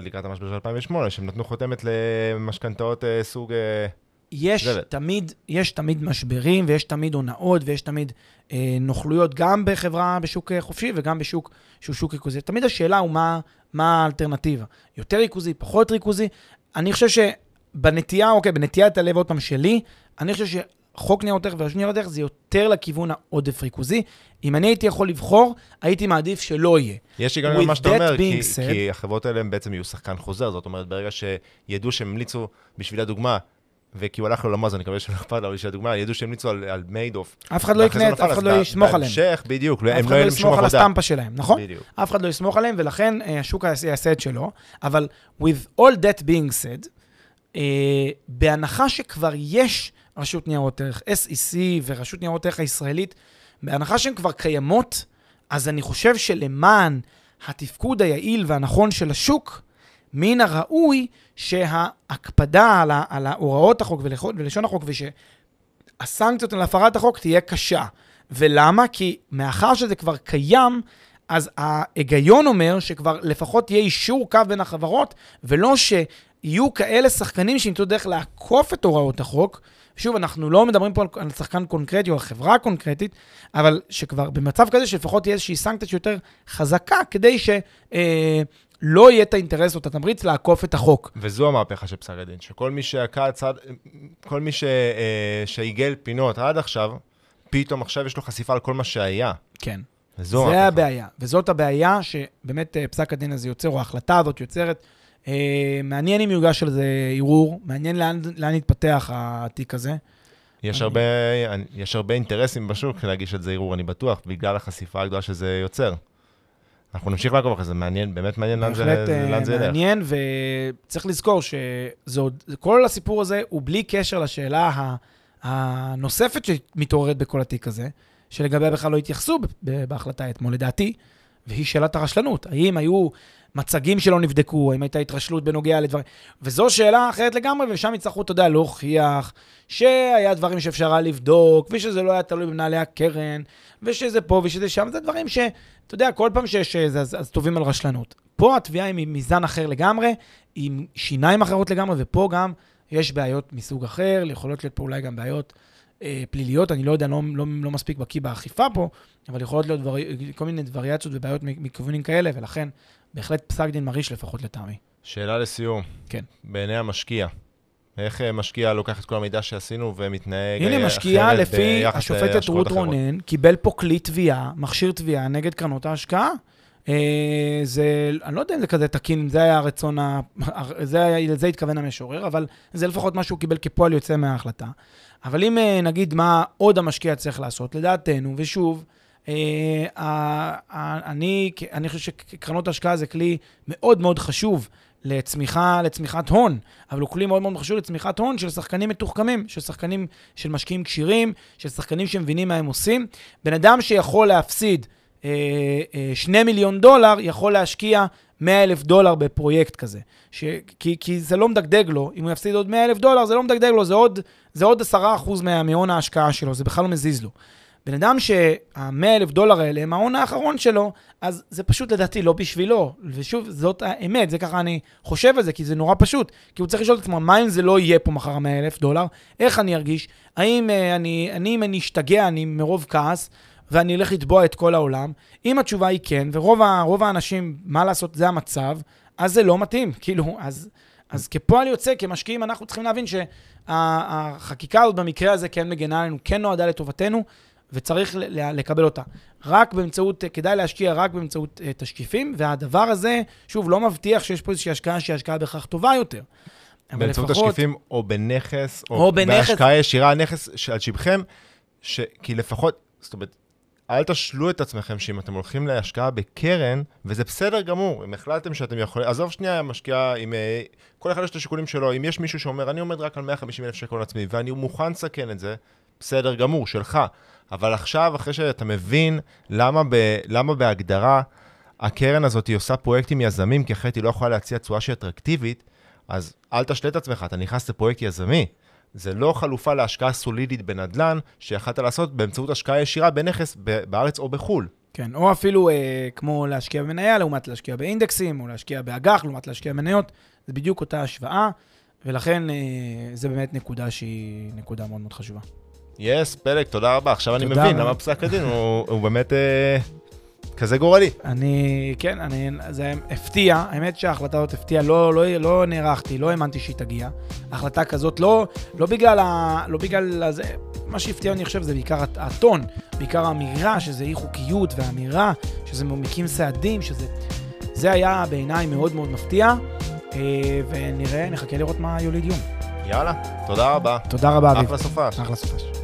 לקראת- המשבר של 2008, שהם נתנו חותמת למשכנתאות אה, סוג... אה, יש. תמיד, יש תמיד משברים, ויש תמיד הונאות, ויש תמיד אה, נוכלויות, גם בחברה בשוק אה, חופשי וגם בשוק שהוא שוק ריכוזי. תמיד השאלה הוא מה, מה האלטרנטיבה. יותר ריכוזי, פחות ריכוזי. אני חושב שבנטייה, אוקיי, בנטיית הלב עוד פעם שלי, אני חושב שחוק ניירות ערך ורשות ניירות ערך זה יותר לכיוון העודף ריכוזי. אם אני הייתי יכול לבחור, הייתי מעדיף שלא יהיה. יש היגיון With במה שאתה אומר, כי, said- כי החברות האלה הם בעצם יהיו שחקן חוזר, זאת אומרת, ברגע שידעו שהם המליצו, בשביל הדוגמה, וכי הוא הלך לעולמו, אז אני מקווה שלא אכפת לו, בשביל הדוגמה, ידעו שהם המליצו על, על מיידוף. אף אחד לא יקנה, אף אחד לא יסמוך עליהם. בהמשך, בדיוק, אף הם אחד לא לא יהיה להם שום יסמוך על עבודה. הסטמפה שלהם, נכון? בדיוק. אף אחד לא יסמוך עליהם, ולכן אה, השוק יעשה יעשה את שלו. אבל with all that being said, אה, בהנחה שכבר יש רשות ניירות ערך, SEC ורשות ניירות ערך הישראלית, בהנחה שהן כבר קיימות, אז אני חושב שלמען התפקוד היעיל והנכון של השוק, מן הראוי שההקפדה על, ה- על הוראות החוק ולשון החוק, ושהסנקציות על הפרת החוק תהיה קשה. ולמה? כי מאחר שזה כבר קיים, אז ההיגיון אומר שכבר לפחות יהיה אישור קו בין החברות, ולא שיהיו כאלה שחקנים שימצאו דרך לעקוף את הוראות החוק. שוב, אנחנו לא מדברים פה על, על שחקן קונקרטי או על חברה קונקרטית, אבל שכבר במצב כזה שלפחות תהיה איזושהי סנקציה שיותר חזקה, כדי שלא אה, לא יהיה את האינטרס או את התמריץ לעקוף את החוק. וזו המהפכה של פסק הדין, שכל מי שעקע צד, כל מי ש, אה, שעיגל פינות עד עכשיו, פתאום עכשיו יש לו חשיפה על כל מה שהיה. כן. וזו זה המהפכה. הבעיה, וזאת הבעיה שבאמת אה, פסק הדין הזה יוצר, או ההחלטה הזאת יוצרת. אה, מעניין אם יוגש על זה ערעור, מעניין לאן, לאן יתפתח התיק הזה. יש אני- הרבה, יש הרבה אינטרסים בשוק להגיש את זה ערעור, אני בטוח, בגלל החשיפה הגדולה שזה יוצר. אנחנו נמשיך לעקוב אחרי זה, מעניין, באמת מעניין לאן זה, בהחלט אה, ילך. מעניין, וצריך לזכור שכל הסיפור הזה הוא בלי קשר לשאלה הנוספת שמתעוררת בכל התיק הזה, שלגביה בכלל לא התייחסו בהחלטה אתמול, לדעתי, והיא שאלת הרשלנות. האם היו מצגים שלא נבדקו, האם הייתה התרשלות בנוגע לדברים... וזו שאלה אחרת לגמרי, ושם יצטרכו, אתה יודע, להוכיח שהיה דברים שאפשר היה לבדוק, ושזה לא היה תלוי במנהלי הקרן, ושזה פה ושזה שם, זה דברים ש... אתה יודע, כל פעם שיש זה, אז, אז טובים על רשלנות. פה התביעה היא מזן אחר לגמרי, עם שיניים אחרות לגמרי, ופה גם יש בעיות מסוג אחר, יכולות להיות פה אולי גם בעיות אה, פליליות, אני לא יודע, לא, לא, לא מספיק בקיא באכיפה פה, אבל יכולות להיות דבר, כל מיני וריאציות ובעיות מכיוונים כאלה, ולכן בהחלט פסק דין מרעיש לפחות לטעמי. שאלה לסיום. כן. בעיני המשקיע, איך אה, משקיע לוקח את כל המידע שעשינו ומתנהג הנה, משקיע לפי השופטת רות רונן, קיבל פה כלי תביעה, מכשיר תביעה נגד קרנות ההשקעה. אה, זה, אני לא יודע אם זה כזה תקין, זה היה הרצון, ה... זה היה, לזה התכוון המשורר, אבל זה לפחות מה שהוא קיבל כפועל יוצא מההחלטה. אבל אם אה, נגיד מה עוד המשקיע צריך לעשות, לדעתנו, ושוב, אני, אני חושב שקרנות השקעה זה כלי מאוד מאוד חשוב לצמיחה, לצמיחת הון, אבל הוא כלי מאוד מאוד חשוב לצמיחת הון של שחקנים מתוחכמים, של שחקנים, של משקיעים כשירים, של שחקנים שמבינים מה הם עושים. בן אדם שיכול להפסיד אה, אה, 2 מיליון דולר, יכול להשקיע 100 אלף דולר בפרויקט כזה. ש, כי, כי זה לא מדגדג לו, אם הוא יפסיד עוד 100 אלף דולר, זה לא מדגדג לו, זה עוד, זה עוד 10% מהון ההשקעה שלו, זה בכלל לא מזיז לו. בן אדם שה-100 אלף דולר האלה הם ההון האחרון שלו, אז זה פשוט לדעתי לא בשבילו. ושוב, זאת האמת, זה ככה אני חושב על זה, כי זה נורא פשוט. כי הוא צריך לשאול את עצמו, מה אם זה לא יהיה פה מחר ה-100 אלף דולר? איך אני ארגיש? האם uh, אני, אני, אם אני אשתגע, אני מרוב כעס, ואני אלך לתבוע את כל העולם? אם התשובה היא כן, ורוב האנשים, מה לעשות, זה המצב, אז זה לא מתאים. כאילו, אז... אז כפועל יוצא, כמשקיעים, אנחנו צריכים להבין שהחקיקה הזאת במקרה הזה כן מגנה עלינו, כן נועדה לטובתנו, וצריך לקבל אותה. רק באמצעות, כדאי להשקיע רק באמצעות uh, תשקיפים, והדבר הזה, שוב, לא מבטיח שיש פה איזושהי השקעה שהיא השקעה בהכרח טובה יותר. באמצעות לפחות... תשקיפים או בנכס, או, או בנכס... בהשקעה ישירה, נכס על שבכם, ש... כי לפחות, זאת אומרת, אל תשלו את עצמכם שאם אתם הולכים להשקעה בקרן, וזה בסדר גמור, אם החלטתם שאתם יכולים, עזוב שנייה משקיעה עם, אה, כל אחד יש את השיקולים שלו, אם יש מישהו שאומר, אני עומד רק על 150 אלף שקל לעצמי, ואני מוכן לסכן את זה, בסדר גמור, שלך. אבל עכשיו, אחרי שאתה מבין למה, ב, למה בהגדרה הקרן הזאת היא עושה פרויקטים יזמים, כי אחרת היא לא יכולה להציע תשואה שהיא אטרקטיבית, אז אל תשלה את עצמך, אתה נכנס לפרויקט יזמי. זה לא חלופה להשקעה סולידית בנדל"ן, שיכלת לעשות באמצעות השקעה ישירה בנכס בארץ או בחו"ל. כן, או אפילו אה, כמו להשקיע במניה לעומת להשקיע באינדקסים, או להשקיע באג"ח לעומת להשקיע במניות, זה בדיוק אותה השוואה, ולכן אה, זה באמת נקודה שהיא נקודה מאוד מאוד חשובה. יס, פלג, תודה רבה. עכשיו אני מבין למה פסק הדין הוא, באמת אה, כזה גורלי. אני, כן, אני, זה הפתיע, האמת שההחלטה הזאת הפתיעה, לא, לא, לא נערכתי, לא האמנתי שהיא תגיע. החלטה כזאת, לא, לא בגלל ה... לא בגלל הזה, מה שהפתיע אני חושב זה בעיקר הטון, בעיקר האמירה שזה אי חוקיות, והאמירה שזה מקים סעדים, שזה... זה היה בעיניי מאוד מאוד מפתיע, אה, ונראה, נחכה לראות מה יוליד יום. יאללה, תודה רבה. תודה רבה, אביב. אחלה סופש. אחלה סופש.